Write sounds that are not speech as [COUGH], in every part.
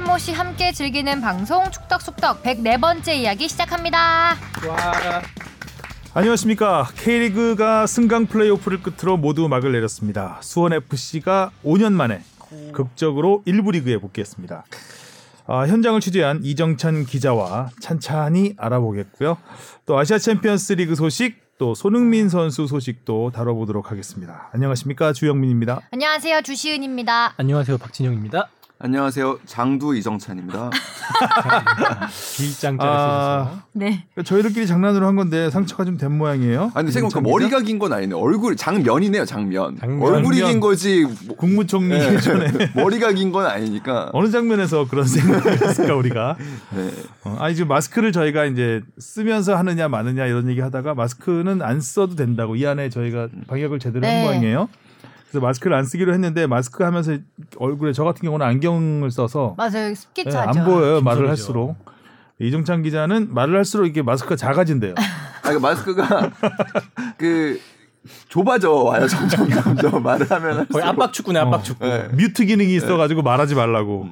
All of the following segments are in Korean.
설모 씨 함께 즐기는 방송 축덕숙덕 104번째 이야기 시작합니다. 와. 안녕하십니까. K리그가 승강 플레이오프를 끝으로 모두 막을 내렸습니다. 수원 FC가 5년 만에 극적으로 1부 리그에 복귀했습니다. 아, 현장을 취재한 이정찬 기자와 찬찬히 알아보겠고요. 또 아시아 챔피언스 리그 소식, 또 손흥민 선수 소식도 다뤄보도록 하겠습니다. 안녕하십니까. 주영민입니다. 안녕하세요. 주시은입니다. 안녕하세요. 박진영입니다. 안녕하세요. 장두 이정찬입니다. [LAUGHS] 길장자 아, 쓰셨어요. 네. 저희들끼리 장난으로 한 건데 상처가 좀 된 모양이에요. 아니 기자? 머리가 긴 건 아니네. 얼굴 장면이네요. 장면. 장면. 얼굴이 장면. 긴 거지. 뭐, 국무총리 네. 예전에 [LAUGHS] 머리가 긴 건 아니니까. 어느 장면에서 그런 생각을 했을까 우리가 [LAUGHS] 네. 어, 아니 지금 마스크를 저희가 이제 쓰면서 하느냐 마느냐 이런 얘기 하다가 마스크는 안 써도 된다고 이 안에 저희가 방역을 제대로 네. 한 모양이에요. 그래서 마스크를 안 쓰기로 했는데 마스크 하면서 얼굴에 저 같은 경우는 안경을 써서 맞아요. 습기 예, 차죠. 안 보여요 말을. 할수록 이종찬 기자는 말을 할수록 이게 마스크가 작아진대요. 아, [LAUGHS] 그 마스크가 그 좁아져 와요. 점점 점점 [LAUGHS] 말을 하면 거의 압박 축구네, 압박 축구. 네. 뮤트 기능이 있어가지고 말하지 말라고.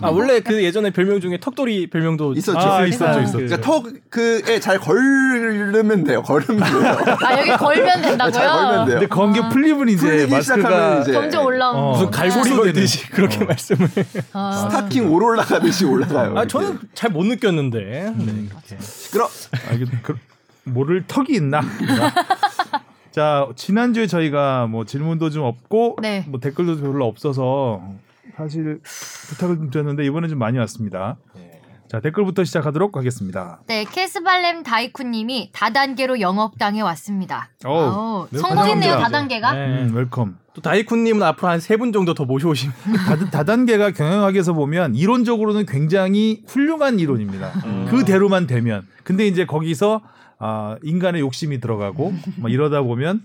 아, 원래 그 예전에 별명 중에 턱돌이 별명도 있었죠. 아, 있었죠, 그- 있었죠. 그러니까 턱 그에 잘 걸으면 돼요. 걸으면 돼요. [LAUGHS] 아 여기 걸면 된다고요? 잘 걸면 돼요. 근데 건게 풀리면 이제 마스크가 이제 점점 올라오는 어, 무슨 갈고리 어. 걸듯이 그렇게 말씀을. 아, 스타킹 오로 올라가듯이 올라가요. 아, 이렇게. 저는 잘 못 느꼈는데. 네. 시끄러. 아, 이게 그, 모를 턱이 있나? [LAUGHS] 자 지난주에 저희가 뭐 질문도 좀 없고 네. 뭐 댓글도 별로 없어서 사실 부탁을 좀 드렸는데 이번에 좀 많이 왔습니다. 자 댓글부터 시작하도록 하겠습니다. 네, 캐스발 렘 다이쿤님이 다단계로 영업당해 왔습니다. 아우, 네, 성공했네요, 환영합니다. 다단계가. 네. 음, welcome. 또 다이쿤님은 앞으로 한 세 분 정도 더 모셔오시면. [LAUGHS] 다, 다단계가 경영학에서 보면 이론적으로는 굉장히 훌륭한 이론입니다. 그대로만 되면. 근데 이제 거기서 아, 인간의 욕심이 들어가고 막 이러다 보면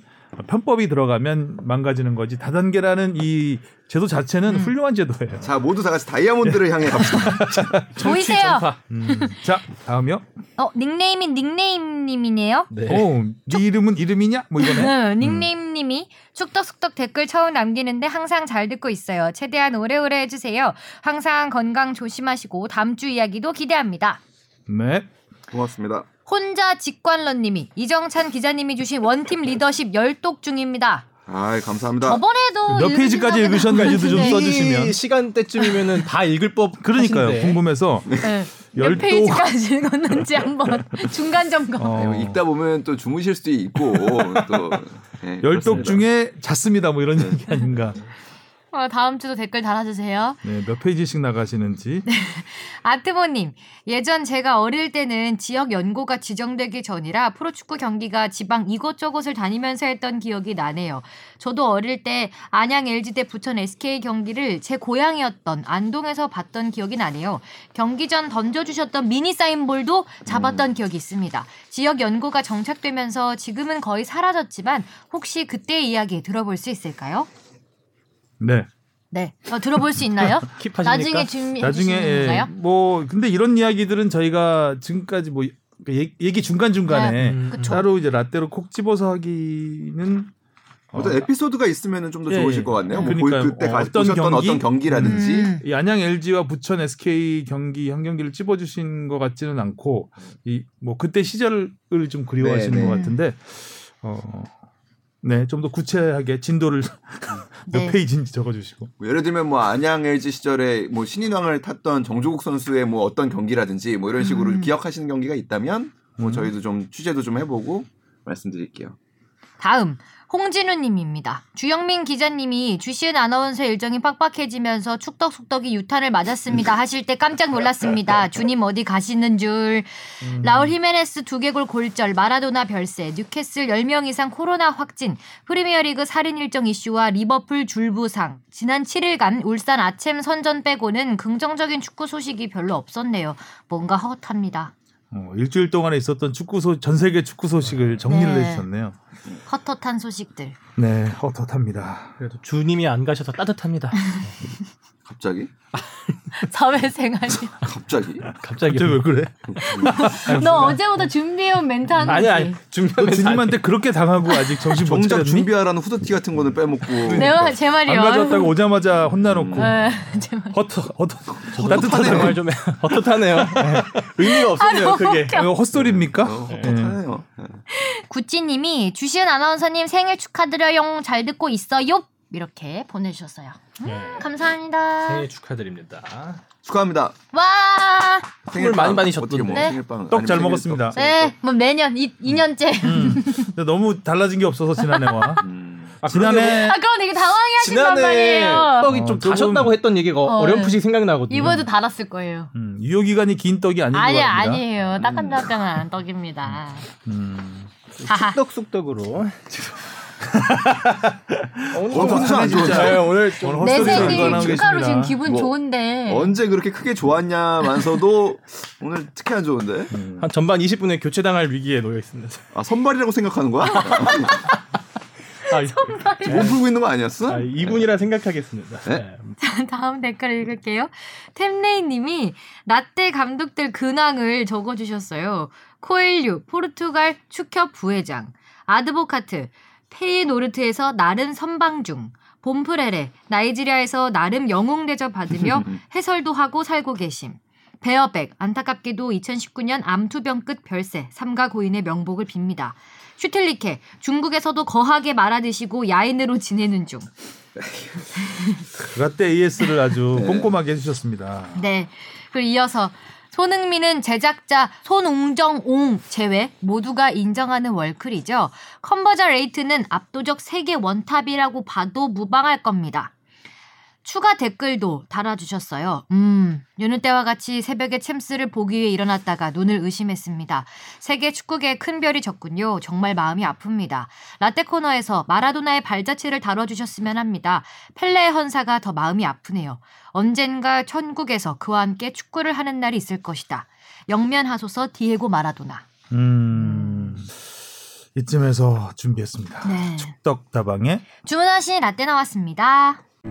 편법이 들어가면 망가지는 거지. 다단계라는 이 제도 자체는 훌륭한 제도예요. 자 모두 다 같이 다이아몬드를 향해 갑시다. [LAUGHS] 보이세요? 음, 자 다음이요. 어, 닉네임이 닉네임님이네요. 네. 오, 네 이름은 이름이냐? 뭐 이거네. 응, 닉네임님이 축덕숙덕 댓글 처음 남기는데 항상 잘 듣고 있어요. 최대한 오래오래 해주세요. 항상 건강 조심하시고 다음 주 이야기도 기대합니다. 네. 고맙습니다. 혼자 직관러님이 이정찬 기자님이 주신 원팀 리더십 열독 중입니다. 아 감사합니다. 저번에도 몇 페이지까지 읽으셨는지도 좀 네. 써주시면. 이 시간대쯤이면은 다 읽을 법. 그러니까요. 하신데. 궁금해서 네. 몇 열독. 페이지까지 읽었는지 한번 [LAUGHS] 중간 점검. 어, 네, 읽다 보면 또 주무실 수도 있고 또 네, 열독 그렇습니다. 중에 잤습니다. 뭐 이런 얘기 아닌가. 어, 다음 주도 댓글 달아주세요. 네, 몇 페이지씩 나가시는지. [LAUGHS] 아트보님, 예전 제가 어릴 때는 지역 연고가 지정되기 전이라 프로축구 경기가 지방 이곳저곳을 다니면서 했던 기억이 나네요. 저도 어릴 때 안양 LG 대 부천 SK 경기를 제 고향이었던 안동에서 봤던 기억이 나네요. 경기 전 던져주셨던 미니 사인볼도 잡았던 기억이 있습니다. 지역 연고가 정착되면서 지금은 거의 사라졌지만 혹시 그때의 이야기 들어볼 수 있을까요? 네. 네, 어, 들어볼 수 있나요? [LAUGHS] 나중에 준비해 나중에 예? 뭐 근데 이런 이야기들은 저희가 지금까지 뭐 얘- 얘기 중간 중간에 네, 음. 따로 이제 라떼로 콕 집어서 하기는 어떤 에피소드가 있으면 좀더 예, 좋으실 예. 것 같네요. 뭐 그러니까요. 그때 어, 가 어떤 보셨던 경기? 어떤 경기라든지 음. 이 안양 LG와 부천 SK 경기 한 경기를 찝어주신 것 같지는 않고 이 뭐 그때 시절을 좀 그리워하시는 네, 것 네. 같은데 어. 네, 좀 더 구체하게 진도를 [LAUGHS] 몇 네. 페이지인지 적어주시고. 뭐 예를 들면 뭐 안양 LG 시절에 뭐 신인왕을 탔던 정조국 선수의 뭐 어떤 경기라든지 뭐 이런 식으로 음. 기억하시는 경기가 있다면 뭐 음. 저희도 좀 취재도 좀 해보고 말씀드릴게요. 다음 홍진우님입니다. 주영민 기자님이 주시은 아나운서 일정이 빡빡해지면서 축덕숙덕이 유탄을 맞았습니다 하실 때 깜짝 놀랐습니다. 주님 어디 가시는 줄. 라울 히메네스 두개골 골절, 마라도나 별세, 뉴캐슬 10명 이상 코로나 확진, 프리미어리그 살인 일정 이슈와 리버풀 줄부상. 지난 7일간 울산 아챔 선전 빼고는 긍정적인 축구 소식이 별로 없었네요. 뭔가 허헛합니다. 어, 일주일 동안에 있었던 축구 소, 전 세계 축구 소식을 정리를 네. 해주셨네요. 헛헛한 소식들. 네, 헛헛합니다. 그래도 주님이 안 가셔서 따뜻합니다. [LAUGHS] 갑자기? [LAUGHS] 사회생활이. [LAUGHS] 갑자기? 갑자기 쟤왜 그래? [LAUGHS] 너 어제보다 준비해온 멘트 하는 아니. 아니 너 주님한테 그렇게 당하고 아직 정신 못 차렸니? 준비하라는 후드티 같은 거는 빼먹고 내가 제 말이요. 안 가져왔다고 오자마자 혼나놓고 네, 제 말. 허터 허터 따뜻한 정말 좀 헛헛하네요. 네. 의미가 없었네요. 아, 그게. 헛소리입니까? 어, 예. 헛헛하네요. 예. 구찌님이 주시은 아나운서님 생일 축하드려요. 잘 듣고 있어요. 이렇게 보내주셨어요. 음, 네. 감사합니다. 생일 축하드립니다. 축하합니다. 와, 선물 많이 받으셨던데. 뭐 네. 생일빵 떡잘 아니면 먹었습니다. 네, 뭐 내년 이, 2년째. 근데 너무 달라진 게 없어서 지난해와 음. 아, 지난해 아, 그럼 되게 당황해 하신단 지난해 말이에요. 떡이 어, 좀 조금- 다셨다고 했던 얘기가 어, 어, 렴풋이 생각나거든요. 이번에도 달았을 거예요. 음, 유효 기간이 긴 떡이 아닌 것 아니 같습니다. 아니에요. 따끈따끈한 떡입니다. 음. 쑥떡쑥떡으로. [LAUGHS] 오늘 컨디션 안 좋은데 네, 오늘 좀 내 생일 축하로 계십니다. 지금 기분 뭐, 좋은데. 언제 그렇게 크게 좋았냐면서도 [LAUGHS] 오늘 특히 안 좋은데 한 전반 20분에 교체당할 위기에 놓여 있습니다. 아 선발이라고 생각하는 거야? [LAUGHS] 아, 못 풀고 있는 거 아니었어? 아, 2분이라 생각하겠습니다. 네? 네. 다음 댓글 읽을게요. 템레이님이 라떼 감독들 근황을 적어주셨어요. 코엘류, 포르투갈 축협 부회장, 아드보카트, 페이노르트에서 나름 선방 중, 봄프레레, 나이지리아에서 나름 영웅 대접 받으며 [LAUGHS] 해설도 하고 살고 계심. 베어벡, 안타깝게도 2019년 암투병 끝 별세, 삼가 고인의 명복을 빕니다. 슈틸리케, 중국에서도 거하게 말아드시고 야인으로 지내는 중. 라떼 AS를 아주 [LAUGHS] 네. 꼼꼼하게 해주셨습니다. 네. 그리고 이어서 손흥민은 제작자 손웅정옹 제외 모두가 인정하는 월클이죠. conversion rate는 압도적 세계 원탑이라고 봐도 무방할 겁니다. 추가 댓글도 달아주셨어요. 음, 여느 때와 같이 새벽에 챔스를 보기 위해 일어났다가 눈을 의심했습니다. 세계 축구계에 큰 별이 졌군요. 정말 마음이 아픕니다. 라떼 코너에서 마라도나의 발자취를 다뤄주셨으면 합니다. 펠레의 헌사가 더 마음이 아프네요. 언젠가 천국에서 그와 함께 축구를 하는 날이 있을 것이다. 영면하소서 디에고 마라도나. 음, 이쯤에서 준비했습니다. 네. 축떡 다방에 주문하신 라떼 나왔습니다. 아,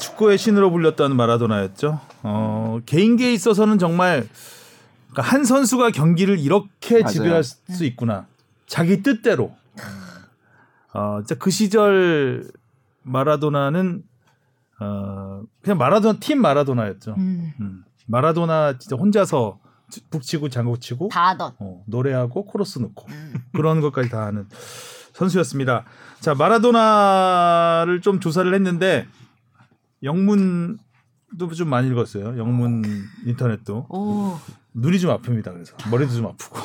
축구의 신으로 불렸던 마라도나였죠. 어, 개인기에 있어서는 정말 그러니까 한 선수가 경기를 이렇게 맞아요. 지배할 수 있구나. 자기 뜻대로. 어, 진짜 그 시절 마라도나는 어, 그냥 마라도나 팀 마라도나였죠. 음, 음. 마라도나 진짜 혼자서 북치고 장구치고 다 하던. 어, 노래하고 코러스 넣고 음. 그런 것까지 다 하는 선수였습니다. 자 마라도나를 좀 조사를 했는데 영문도 좀 많이 읽었어요. 영문 인터넷도 오. 눈이 좀 아픕니다. 그래서 머리도 좀 아프고.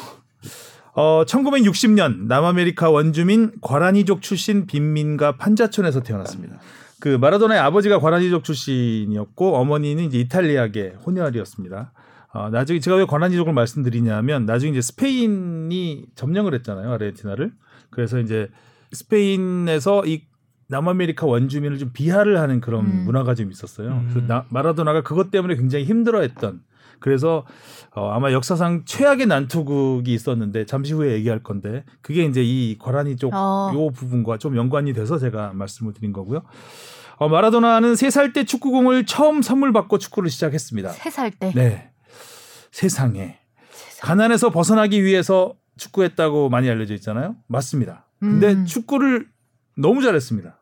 어, 1960년 남아메리카 원주민 과라니족 출신 빈민가 판자촌에서 태어났습니다. 그 마라도나의 아버지가 과라니족 출신이었고 어머니는 이제 이탈리아계 혼혈이었습니다. 어, 나중에 제가 왜 과라니족을 말씀드리냐면 나중에 이제 스페인이 점령을 했잖아요 아르헨티나를. 그래서 이제 스페인에서 이 남아메리카 원주민을 좀 비하를 하는 그런 음. 문화가 좀 있었어요. 음. 그래서 나- 마라도나가 그것 때문에 굉장히 힘들어했던. 그래서 어, 아마 역사상 최악의 난투극이 있었는데 잠시 후에 얘기할 건데 그게 이제 이 과라니족 어. 요 부분과 좀 연관이 돼서 제가 말씀을 드린 거고요. 어, 마라도나는 세살때 축구공을 처음 선물 받고 축구를 시작했습니다. 세살 때. 네. 세상에. 가난에서 벗어나기 위해서 축구했다고 많이 알려져 있잖아요. 맞습니다. 근데 음. 축구를 너무 잘했습니다.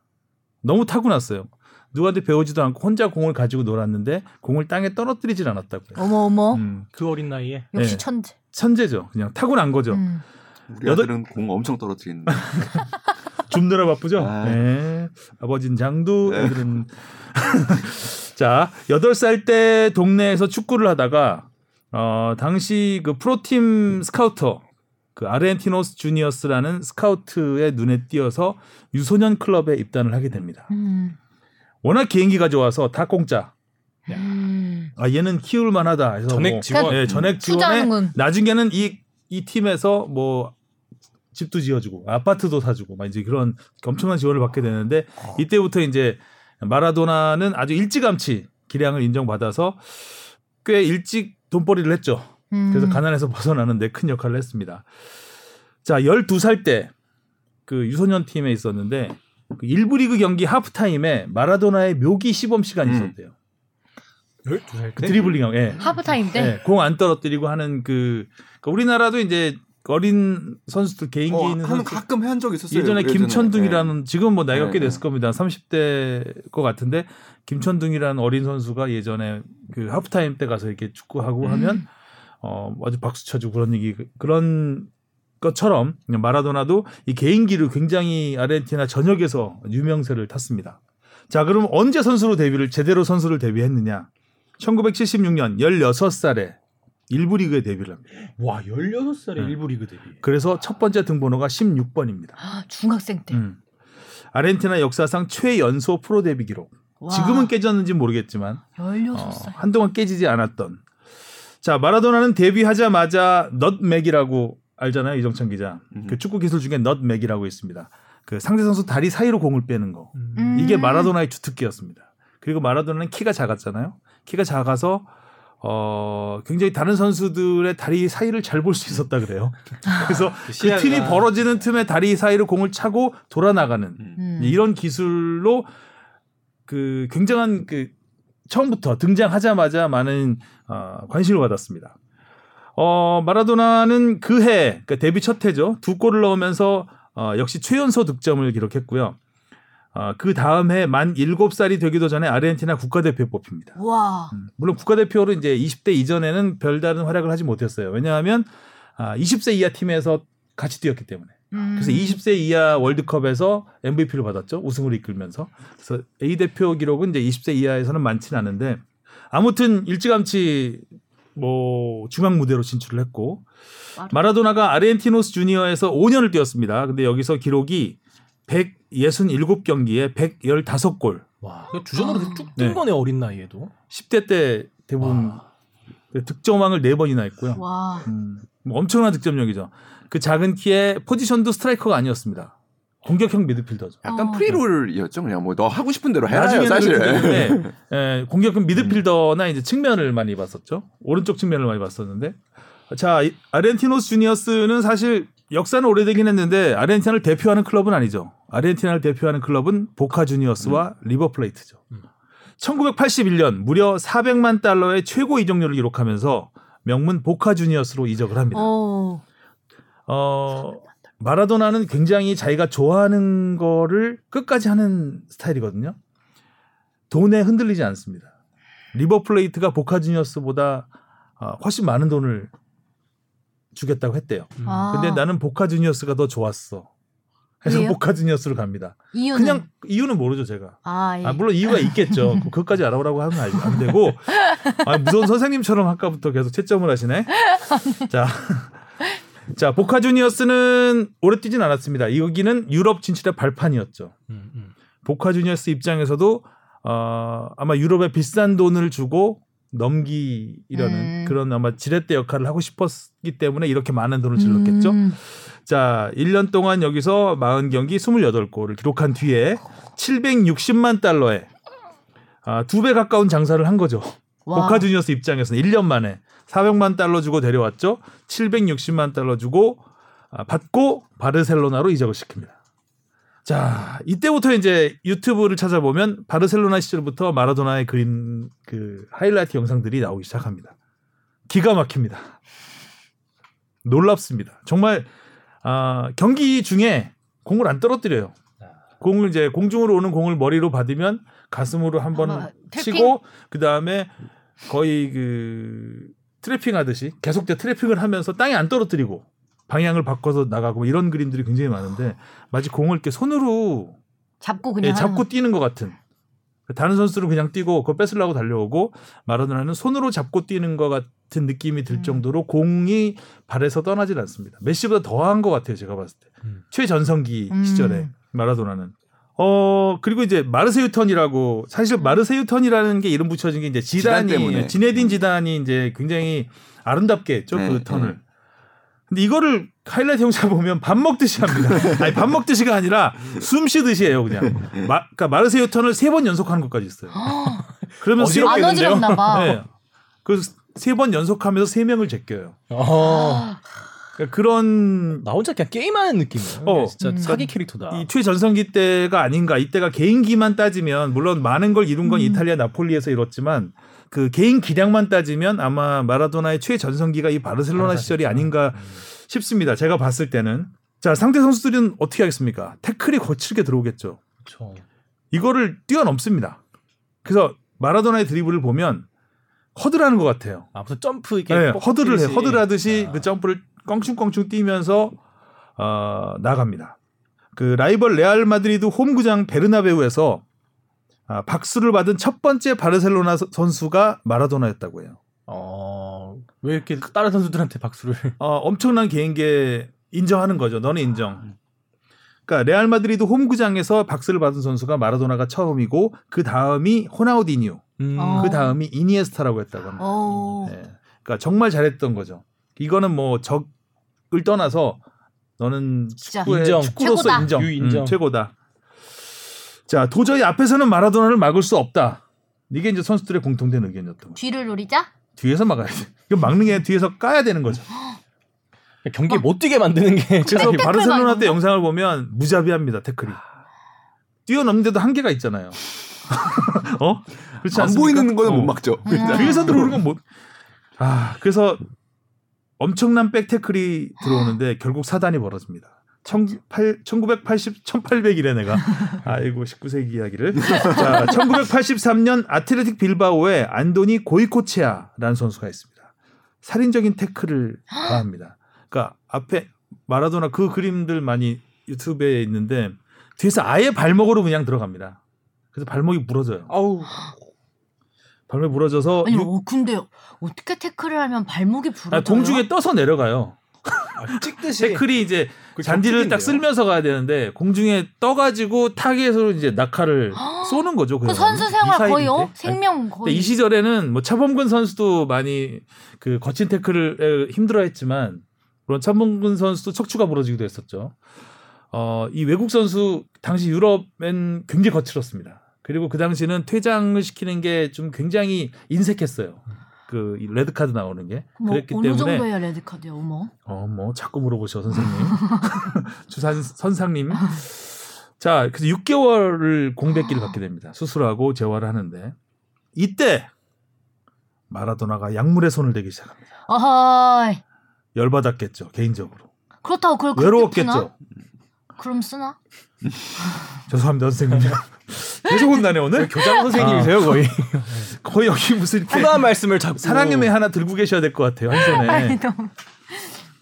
너무 타고났어요. 누구한테 배우지도 않고 혼자 공을 가지고 놀았는데 공을 땅에 떨어뜨리질 않았다고요. 어머 어머. 음, 그 어린 나이에 역시 네. 천재. 천재죠. 그냥 타고난 거죠. 음. 우리 아들은 공 엄청 떨어뜨리는데 [LAUGHS] 줍느라 바쁘죠. 아. 네. 아버진 장두, 네. 애들은 [LAUGHS] 자, 8살 때 동네에서 축구를 하다가 어, 당시 그 프로팀 스카우터 그 아르헨티노스 주니어스라는 스카우트의 눈에 띄어서 유소년 클럽에 입단을 하게 됩니다. 음. 워낙 개인기가 좋아서 다 공짜. 음. 아 얘는 키울 만하다 해서 전액 뭐, 지원. 예, 전액 지원에. 나중에는 이 이 팀에서 뭐 집도 지어주고 아파트도 사주고 막 이제 그런 엄청난 지원을 받게 되는데 이때부터 이제 마라도나는 아주 일찌감치 기량을 인정받아서 꽤 일찍 돈벌이를 했죠. 음. 그래서 가난에서 [LAUGHS] 벗어나는 데 큰 역할을 했습니다. 자, 12살 때 그 유소년 팀에 있었는데 그 일부 리그 경기 하프타임에 마라도나의 묘기 시범 시간이 음. 있었대요. 12살 그 드리블링, 예. 하프타임 때. 네, 공안 떨어뜨리고 하는 그 그러니까 우리나라도 이제 어린 선수들 개인기 어, 있는 한 선수 가끔 한 적 있었어요. 예전에 김천둥이라는 지금 뭐 나이가 네, 꽤 네. 됐을 겁니다. 30대 것 같은데 김천둥이라는 어린 선수가 예전에 그 하프타임 때 가서 이렇게 축구하고 음. 하면 어 아주 박수 쳐주고 그런 얘기 그런 것처럼 마라도나도 이 개인기를 굉장히 아르헨티나 전역에서 유명세를 탔습니다. 자, 그럼 언제 선수로 데뷔를 제대로 선수를 데뷔했느냐? 1976년 16살에 일부 리그에 데뷔를 합니다. 와 16살에 네. 일부 리그 데뷔. 그래서 첫 번째 등번호가 16번입니다. 아, 중학생 때. 음. 아르헨티나 역사상 최연소 프로 데뷔 기록. 와. 지금은 깨졌는지 모르겠지만 어, 16살. 한동안 깨지지 않았던. 자 마라도나는 데뷔하자마자 넛맥이라고 알잖아요 이정찬 기자. 음. 그 축구 기술 중에 넛맥이라고 있습니다. 그 상대 선수 다리 사이로 공을 빼는 거. 음. 이게 마라도나의 주특기였습니다. 그리고 마라도나는 키가 작았잖아요. 키가 작아서 어 굉장히 다른 선수들의 다리 사이를 잘 볼 수 있었다 그래요. 그래서 그 시야가- 틈이 벌어지는 틈에 다리 사이로 공을 차고 돌아 나가는 음. 이런 기술로 그 굉장한 그 처음부터 등장하자마자 많은 어, 관심을 받았습니다. 어, 마라도나는 그해 그러니까 데뷔 첫 해죠. 두 골을 넣으면서 어, 역시 최연소 득점을 기록했고요. 어, 그 다음 해 만 7살이 되기도 전에 아르헨티나 국가대표에 뽑힙니다. 와. 음, 물론 국가대표로 이제 20대 이전에는 별다른 활약을 하지 못했어요. 왜냐하면 아, 20세 이하 팀에서 같이 뛰었기 때문에. 음. 그래서 20세 이하 월드컵에서 MVP를 받았죠. 우승을 이끌면서. 그래서 A 대표 기록은 이제 20세 이하에서는 많지는 않은데 아무튼 일찌감치 뭐 중앙 무대로 진출을 했고 마라도나가 아르헨티노스 주니어에서 5년을 뛰었습니다. 근데 여기서 기록이 167경기에 115골. 와 주전으로 아. 쭉뛴 네. 거네 어린 나이에도. 10대 때 대부분 와. 그 득점왕을 4번이나 했고요. 와. 음, 뭐 엄청난 득점력이죠. 그 작은 키에 포지션도 스트라이커가 아니었습니다. 공격형 미드필더죠. 약간 어. free role이었죠. 그냥 뭐 너 하고 싶은 대로 나중에는 사실. [LAUGHS] 예, 공격형 미드필더나 이제 측면을 많이 봤었죠. 오른쪽 측면을 많이 봤었는데 자 이- 아르헨티노스 주니어스는 사실 역사는 오래되긴 했는데 아르헨티나를 대표하는 클럽은 아니죠. 아르헨티나를 대표하는 클럽은 보카 주니어스와 리버플레이트죠. 음. 1981년 무려 400만 달러의 최고 이적료를 기록하면서 명문 보카 주니어스로 이적을 합니다. 어. 어, 마라도나는 굉장히 자기가 좋아하는 거를 끝까지 하는 스타일이거든요. 돈에 흔들리지 않습니다. 리버플레이트가 보카 주니어스보다 어, 훨씬 많은 돈을 주겠다고 했대요. 음. 아. 근데 나는 보카 주니어스가 더 좋았어. 그래서 왜요? 보카 주니어스로 갑니다. 이유는 그냥 이유는 모르죠, 제가. 아, 예. 아, 물론 이유가 있겠죠. 그- [LAUGHS] 그것까지 알아보라고 하면 안- 안 되고. 아, 무서운 선생님처럼 아까부터 계속 채점을 하시네. [LAUGHS] 자. 자, 보카 주니어스는 오래 뛰진 않았습니다. 여기는 유럽 진출의 발판이었죠. 음, 음. 보카 주니어스 입장에서도 어, 아마 유럽에 비싼 돈을 주고 넘기려는 음. 그런 아마 지렛대 역할을 하고 싶었기 때문에 이렇게 많은 돈을 질렀겠죠. 음. 자, 1년 동안 여기서 40경기 28골을 기록한 뒤에 760만 달러에 아, 두 배 가까운 장사를 한 거죠. 와. 보카 주니어스 입장에서는 1년 만에 400만 달러 주고 데려왔죠. 760만 달러 주고 아, 받고 바르셀로나로 이적을 시킵니다. 자, 이때부터 이제 유튜브를 찾아보면 바르셀로나 시절부터 마라도나의 그린 그 하이라이트 영상들이 나오기 시작합니다. 기가 막힙니다. 놀랍습니다. 정말 아, 경기 중에 공을 안 떨어뜨려요. 공을 이제 공중으로 오는 공을 머리로 받으면 가슴으로 한번? 치고 그 다음에 거의 그 트래핑 하듯이 계속돼 트래핑을 하면서 땅에 안 떨어뜨리고 방향을 바꿔서 나가고 뭐 이런 그림들이 굉장히 많은데 마치 공을 이렇게 손으로 잡고 그냥 예, 잡고 거. 뛰는 것 같은. 다른 선수들은 그냥 뛰고 그걸 뺏으려고 달려오고 마라도나는 손으로 잡고 뛰는 것 같은 느낌이 들 음. 정도로 공이 발에서 떠나질 않습니다. 메시보다 더한 것 같아요 제가 봤을 때 음. 최전성기 음. 시절에 마라도나는 어 그리고 이제 마르세유 턴이라고 사실 마르세유 턴이라는 게 이름 붙여진 게 이제 지단 지단이 때문에. 지네딘 지단이 이제 굉장히 아름답게 했죠 네, 그 턴을. 네. 근데 이거를 하이라이트 영상 보면 밥 먹듯이 합니다. 아니 밥 먹듯이가 아니라 숨 쉬듯이 해요 그냥. 마, 그러니까 마르세유 턴을 세 번 연속하는 것까지 있어요. [GASPS] 그러면 어지럽겠는데요? 어지럽나 봐. [LAUGHS] 네. 그세 번 연속하면서 세 명을 제껴요. 어. 그러니까 그런 나 혼자 그냥 게임하는 느낌이에요. 어. 진짜 음. 사기 캐릭터다. 이 최전성기 때가 아닌가. 이때가 개인기만 따지면 물론 많은 걸 이룬 건 음. 이탈리아 나폴리에서 이뤘지만 그 개인 기량만 따지면 아마 마라도나의 최전성기가 이 바르셀로나 시절이 아닌가 싶습니다. 제가 봤을 때는 자 상대 선수들은 어떻게 하겠습니까? 태클이 거칠게 들어오겠죠. 그렇죠. 이거를 뛰어넘습니다. 그래서 마라도나의 드리블을 보면 허들하는 것 같아요. 아 무슨 점프 이렇게 네, 허들을 해. 허들을 하듯이 아. 그 점프를 껑충껑충 뛰면서 어, 나갑니다. 그 라이벌 레알 마드리드 홈구장 베르나베우에서 아, 박수를 받은 첫 번째 바르셀로나 서- 선수가 마라도나였다고 해요. 어, 왜 이렇게 다른 선수들한테 박수를? 어, 엄청난 개인기에 인정하는 거죠. 너는 인정. 그러니까 레알 마드리드 홈구장에서 박수를 받은 선수가 마라도나가 처음이고 그 다음이 호나우디뉴, 음. 어. 그 다음이 이니에스타라고 했다고 합니다. 어. 네. 그러니까 정말 잘했던 거죠. 이거는 뭐 적을 떠나서 너는. 축구의 인정. 축구로서 최고다. 인정, you 인정. 음, 최고다. 자 도저히 앞에서는 마라도나를 막을 수 없다. 이게 이제 선수들의 공통된 의견이었던 거죠. 뒤를 노리자? 뒤에서 막아야 돼. 이거 막는 게 뒤에서 까야 되는 거죠. 경기 못 뛰게 만드는 게 그래서 바르셀로나 때 거? 영상을 보면 무자비합니다 태클이. 뛰어넘는데도 한계가 있잖아요. [LAUGHS] 어? 그렇지 안 않습니까? 보이는 거는 어. 못 막죠. 음. 뒤에서 들어오는 건 못. 아, 그래서 엄청난 백태클이 들어오는데 결국 사단이 벌어집니다. 18, 1980, 1800이래 내가. 아이고 19세기 이야기를. 자, 1983년 아틀레틱 빌바오에 안도니 고이코체아라는 선수가 있습니다. 살인적인 태클을 가합니다. 그러니까 앞에 마라도나 그 그림들 많이 유튜브에 있는데 뒤에서 아예 발목으로 그냥 들어갑니다. 그래서 발목이 부러져요. 아우 발목이 부러져서 아니, 육- 어, 근데 어떻게 태클을 하면 발목이 부러져요? 아, 공중에 떠서 내려가요. 아, 찍듯이 태클이 이제 그 잔디를 딱. 쓸면서 가야 되는데 공중에 떠가지고 타겟으로 이제 낙하를 쏘는 거죠. 그. 선수 생활 거의 어? 미사일인데. 생명 근데 거의. 이 시절에는 뭐 차범근 선수도 많이 그 거친 태클을 힘들어했지만 물론 차범근 선수도 척추가 부러지기도 했었죠. 어, 이 외국 선수 당시 유럽엔 굉장히 거칠었습니다. 그리고 그 당시는 퇴장을 시키는 게 좀 굉장히 인색했어요. 그 레드 카드 나오는 게 뭐 그랬기 어느 때문에 정도야 레드 카드야, 어머. 어, 뭐 자꾸 물어보셔 선생님. [LAUGHS] 주산 선상님. 자, 그래서 6개월을 공백기를 갖게 됩니다. 수술하고 재활을 하는데 이때 마라도나가 약물에 손을 대기 시작합니다. 어허이. 열받았겠죠, 개인적으로. 그렇다고 그걸 외로웠겠죠. 그럼 쓰나? 죄송합니다, 선생님. 계속 혼나네 오늘. 교장 선생님이세요 거의 [LAUGHS] 거의 여기 무슨 이렇게 하나한 말씀을 자꾸 사랑의 매 하나 들고 계셔야 될 것 같아요 한 손에. 아니 너무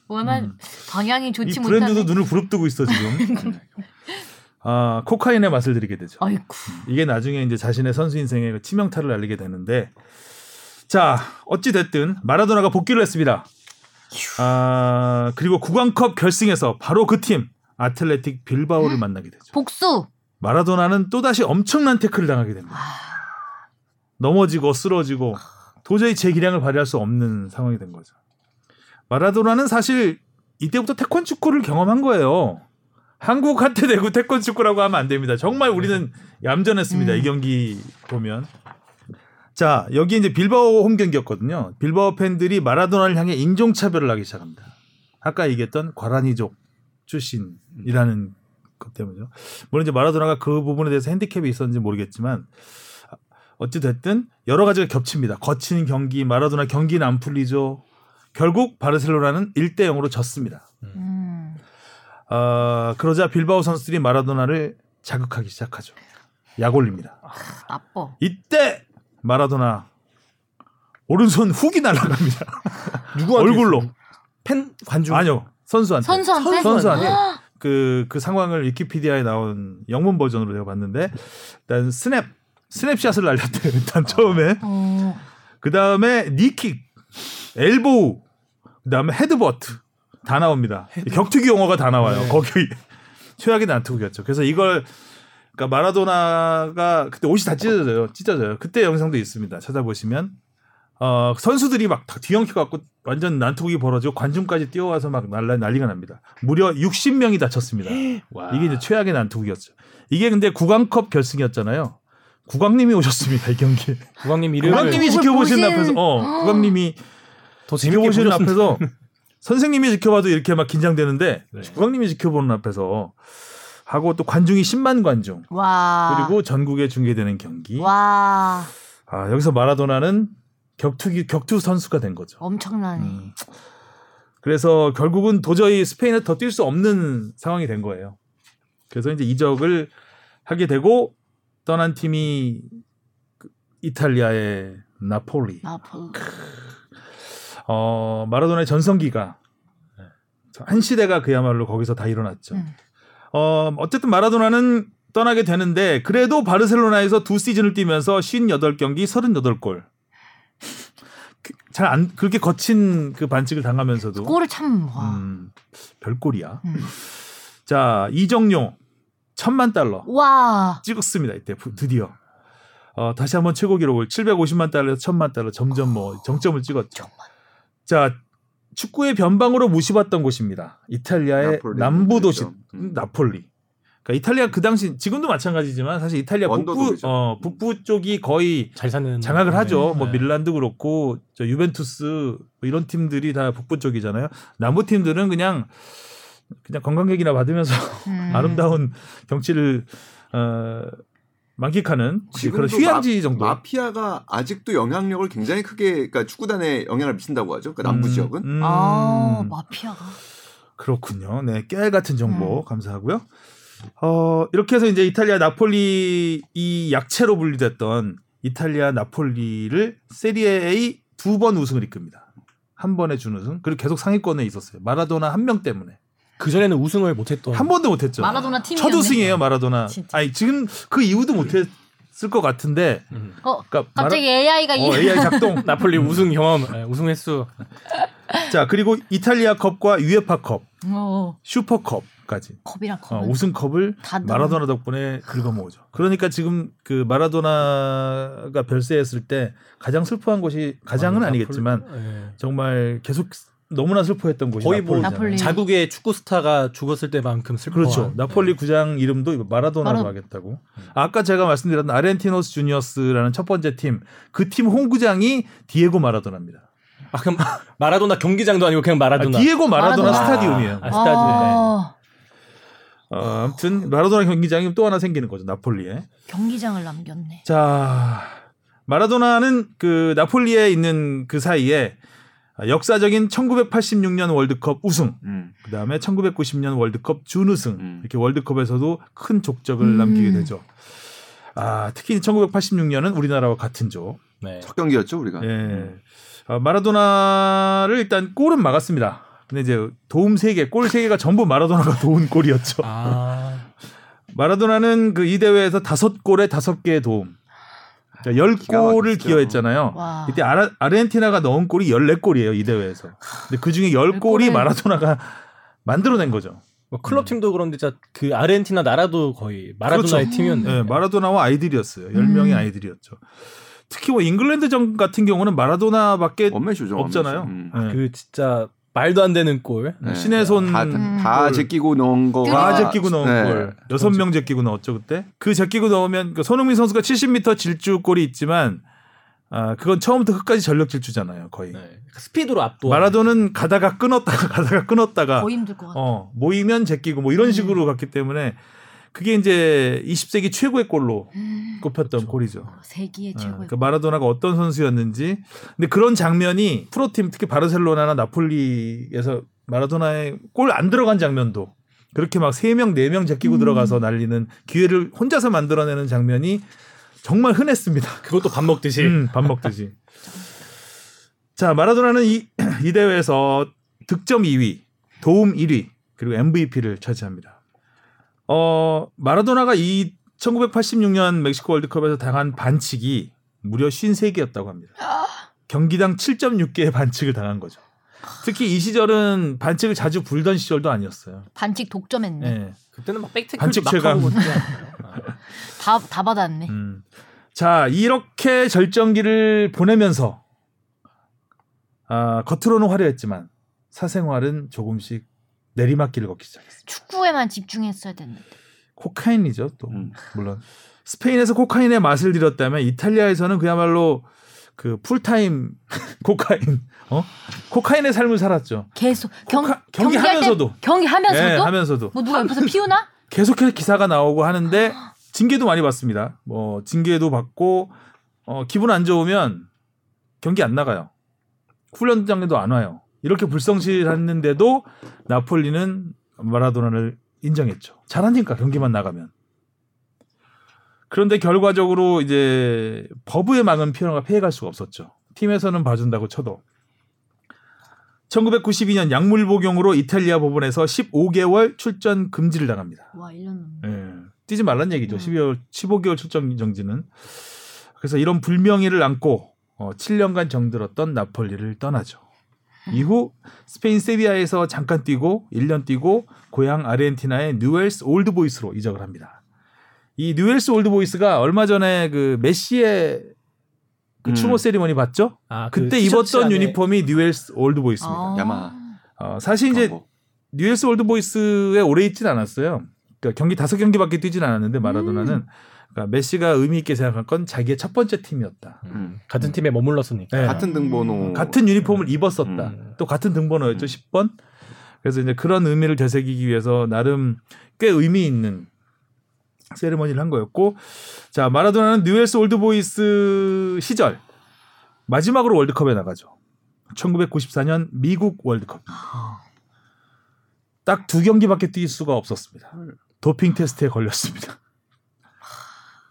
원한 방향이 이 좋지 브랜드도 못하네. 눈을 부릅뜨고 있어 지금. [LAUGHS] 아 코카인의 맛을 들이게 되죠. 아이고. 이게 나중에 이제 자신의 선수 인생의 그 치명타를 알리게 되는데 자 어찌 됐든 마라도나가 복귀를 했습니다. 아 그리고 구강컵 결승에서 바로 그 팀 아틀레틱 빌바오를 만나게 되죠. 복수. 마라도나는 또 다시 엄청난 태클을 당하게 됩니다. 넘어지고 쓰러지고 도저히 제 기량을 발휘할 수 없는 상황이 된 거죠. 마라도나는 사실 이때부터 태권 축구를 경험한 거예요. 한국 한테 대고 태권 축구라고 하면 안 됩니다. 정말 우리는 얌전했습니다. 음. 이 경기 보면. 자, 여기 이제 빌바오 홈 경기였거든요. 빌바오 팬들이 마라도나를 향해 인종차별을 하기 시작합니다. 아까 얘기했던 과라니족 출신이라는 것 때문이죠. 물론 이제 마라도나가 그 부분에 대해서 핸디캡이 있었는지 모르겠지만 어찌 됐든 여러 가지가 겹칩니다. 거친 경기, 마라도나 경기는 안 풀리죠. 결국 바르셀로나는 1대 0으로 졌습니다. 음. 아, 그러자 빌바오 선수들이 마라도나를 자극하기 시작하죠. 약 올립니다. 나빠. 이때 마라도나 오른손 훅이 날아갑니다. [LAUGHS] 누구한테 얼굴로. 팬 관중 아니요. 선수한테. 선수한테? 선수한테. 헉! 그, 그 상황을 위키피디아에 나온 영문 버전으로 내가 봤는데 일단 snap, snapshot을 날렸대요. 일단 처음에. 어. 그 다음에 knee kick, elbow, 그 다음에 headbutt 다 나옵니다. 격투기 용어가 다 나와요. 네. 거기 최악의 난투극이었죠. 그래서 이걸 그러니까 마라도나가 그때 옷이 다 찢어져요. 찢어져요. 그때 영상도 있습니다. 찾아보시면 어, 선수들이 막다 뒤엉켜 갖고 완전 난투극이 벌어지고 관중까지 뛰어와서 막 난리, 난리가 납니다. 무려 60명이 다쳤습니다. [GASPS] 와. 이게 이제 최악의 난투극이었죠. 이게 근데 국왕컵 결승이었잖아요. 국왕님이 오셨습니다 이. 국왕님 이름을 국왕님이 그걸 지켜보시는 보신- 앞에서, 어, 국왕님이 더 재밌게 지켜보시는 앞에서 [LAUGHS] 선생님이 지켜봐도 이렇게 막 긴장되는데 네. 국왕님이 지켜보는 앞에서 하고 또 관중이 10만 관중 와. 그리고 전국에 중계되는 경기. 와. 아 여기서 마라도나는 격투기 격투 선수가 된 거죠. 엄청나네. 음. 그래서 결국은 도저히 스페인에 더 뛸 수 없는 상황이 된 거예요. 그래서 이제 이적을 하게 되고 떠난 팀이 그 이탈리아의 나폴리. 나폴. 어, 마라도나의 전성기가 한 시대가 그야말로 거기서 다 일어났죠. 음. 어, 어쨌든 마라도나는 떠나게 되는데 그래도 바르셀로나에서 두 시즌을 뛰면서 58경기 38골. 잘 안 그렇게 거친 그 반칙을 당하면서도 골을 참 와. 음, 별골이야. 음. 자, 이정용 천만 달러 와. 찍었습니다. 이때 부- 드디어. 어, 다시 한번 최고 기록을 750만 달러에서 1000만 달러 점점 뭐 정점을 찍었죠. 자, 축구의 변방으로 무시받던 곳입니다. 이탈리아의. 남부 도시. 나폴리. 그러니까 이탈리아 그 당시 지금도 마찬가지지만 사실 이탈리아 북부. 어, 북부 쪽이 거의 잘 사는 장악을 하죠. 네. 뭐 밀란도 그렇고 저 유벤투스 뭐 이런 팀들이 다 북부 쪽이잖아요. 남부 팀들은 그냥 그냥 관광객이나 받으면서 음. [LAUGHS] 아름다운 경치를 어, 만끽하는 그런 지금도 휴양지 마- 정도. 마피아가 아직도 영향력을 굉장히 크게 그러니까 축구단에 영향을 미친다고 하죠. 그 남부 음, 지역은. 음, 아, 마피아가. 그렇군요. 네, 깨알 같은 정보 음. 감사하고요. 어, 이렇게 해서 이제 이탈리아 나폴리 이 약체로 분리됐던 이탈리아 나폴리를 세리에 A 두 번 우승을 이끕니다. 한 번에 준우승 그리고 계속 상위권에 있었어요. 마라도나 한 명 때문에 그 전에는 우승을 못했던 한 번도 못했죠. 마라도나 팀이었네. 첫 우승이에요 마라도나. 진짜. 아니 지금 그 이후도 못했을 것 같은데. 음. 어, 그러니까 갑자기 AI가 마라... 어, 이 AI 작동. [LAUGHS] 나폴리 우승 경험 예, 우승 횟수 자 그리고 이탈리아 컵과 유에파 컵, 어, 슈퍼 컵 까지 컵이랑 컵. 어, 우승컵을. 마라도나 덕분에 긁어모으죠. 그러니까 지금 그 마라도나가 별세했을 때 가장 슬퍼한 곳이 가장은 아, 아니겠지만 나폴리- 예. 정말 계속 너무나 슬퍼했던 곳이 거의 뭐. 나폴리. 자국의 축구 스타가 죽었을 때만큼 슬퍼한 그렇죠. 나폴리 구장 이름도 마라도나로 마라- 하겠다고. 아까 제가 말씀드렸던 아르헨티노스 주니어스라는 첫 번째 팀, 그 팀 홈구장이 디에고 마라도나입니다. 아 그럼 [LAUGHS] 마라도나 경기장도 아니고 그냥 아, 마라도나 디에고 마라도나 마라도나. 스타디움이에요. 아, 스타디움. 아, 어, 아무튼 마라도나 경기장이 또 하나 생기는 거죠 나폴리에. 경기장을 남겼네. 자 마라도나는 그 나폴리에 있는 그 사이에 역사적인 1986년 월드컵 우승, 음. 그 다음에 1990년 월드컵 준우승 음. 이렇게 월드컵에서도 큰 족적을 음. 남기게 되죠. 아 특히 1986년은 우리나라와 같은 조. 네. 첫 경기였죠 우리가. 예. 어, 마라도나를 일단 골은 막았습니다. 근데 이제 도움 3개, 골 3개가 전부 마라도나가 [LAUGHS] 도운 골이었죠. 아 마라도나는 그 이 대회에서 5골에 5개의 도움. 그러니까 10골을 막히죠. 기여했잖아요. 와. 이때 아라, 아르헨티나가 넣은 골이 14골이에요, 이 대회에서. 근데 그 중에 10골이 골을- 마라도나가 만들어낸 거죠. 뭐 클럽 팀도 그런데 진짜 그 아르헨티나 나라도 거의 마라도나의 그렇죠. 팀이었네. 네, 마라도나와 아이들이었어요. 10명의 음. 아이들이었죠. 특히 뭐 잉글랜드전 같은 경우는 마라도나밖에 원맨쇼죠. 없잖아요. 원맨쇼. 음. 네. 그 진짜 말도 안 되는 골. 네. 신의 손 다, 음. 다 골. 제끼고 넣은 거. 다 아, 제끼고 넣은 네. 골. 여섯 명 제끼고 넣었죠 그때. 그 제끼고 넣으면 그 손흥민 선수가 70m 질주 골이 있지만 아 그건 처음부터 끝까지 전력 질주잖아요 거의. 네. 스피드로 압도. 마라도는 가다가 끊었다가 [LAUGHS] 가다가 끊었다가 더 힘들 것 같아. 어 모이면 제끼고 뭐 이런 식으로 갔기 때문에 그게 이제 20세기 최고의 골로 꼽혔던 골이죠. 세기의 어, 최고의 그러니까 마라도나가 어떤 선수였는지. 근데 그런 장면이 프로팀 특히 바르셀로나나 나폴리에서 마라도나의 골 안 들어간 장면도 그렇게 막 세 명 네 명 제끼고 들어가서 날리는 기회를 혼자서 만들어내는 장면이 정말 흔했습니다. 그것도 밥 먹듯이. 음, 밥 먹듯이. [LAUGHS] 자, 마라도나는 이, [CLEARS THROAT] 이 대회에서 득점 2위, 도움 1위, 그리고 MVP를 차지합니다. 어, 마라도나가 이 1986년 멕시코 월드컵에서 당한 반칙이 무려 53개였다고 합니다. 경기당 7.6개의 반칙을 당한 거죠. 특히 이 시절은 반칙을 자주 불던 시절도 아니었어요. 반칙 독점했네. 예. 그때는 막 백태클 반칙 막 최강. [LAUGHS] 다 다 받았네. 음. 자, 이렇게 절정기를 보내면서 아, 겉으로는 화려했지만 사생활은 조금씩 내리막길을 걷기 시작했습니다. 축구에만 집중했어야 됐는데. 코카인이죠, 또 음. 물론 스페인에서 코카인의 맛을 들였다면 이탈리아에서는 그야말로 그 풀타임 [LAUGHS] 코카인, 어? 코카인의 삶을 살았죠. 계속 경, 코카- 경기 경기할 때- 하면서도. 경기 하면서도 예, 하면서도 뭐 누가 옆에서 피우나? [LAUGHS] 계속해서 기사가 나오고 하는데 징계도 많이 받습니다. 뭐 징계도 받고 어, 기분 안 좋으면 경기 안 나가요. 훈련장에도 안 와요. 이렇게 불성실했는데도 나폴리는 마라도나를 인정했죠. 잘하니까 경기만 나가면. 그런데 결과적으로 이제 버브의 막은 피어나가 피해갈 수가 없었죠. 팀에서는 봐준다고 쳐도. 1992년 약물 복용으로 이탈리아 법원에서 15개월 출전 금지를 당합니다. 와 1년 넘네. 예. 뛰지 말란 얘기죠. 음. 12개월 15개월 출전 정지는. 그래서 이런 불명예를 안고 어, 7년간 정들었던 나폴리를 떠나죠. 이후 스페인 세비야에서 잠깐 뛰고 1년 뛰고 고향 아르헨티나의 뉴엘스 올드보이스로 이적을 합니다. 이 뉴엘스 올드보이스가 얼마 전에 그 메시의 그 음. 추모 세리머니 봤죠? 아, 그 그때 입었던 안에 유니폼이 뉴엘스 올드보이스입니다. 아. 야마. 어, 사실 이제 광고. 뉴엘스 올드보이스에 오래 있진 않았어요. 그러니까 경기 다섯 경기밖에 뛰진 않았는데 마라도나는 음. 그러니까 메시가 의미 있게 생각한 건 자기의 첫 번째 팀이었다. 음. 같은 팀에 머물렀으니까. 네. 같은 등번호. 같은 유니폼을 입었었다. 음. 또 같은 등번호였죠. 음. 10번. 그래서 이제 그런 의미를 되새기기 위해서 나름 꽤 의미 있는 세레머니를 한 거였고 자 마라도나는 뉴엘스 올드보이스 시절 마지막으로 월드컵에 나가죠. 1994년 미국 월드컵. 딱 두 경기밖에 뛸 수가 없었습니다. 도핑 테스트에 걸렸습니다.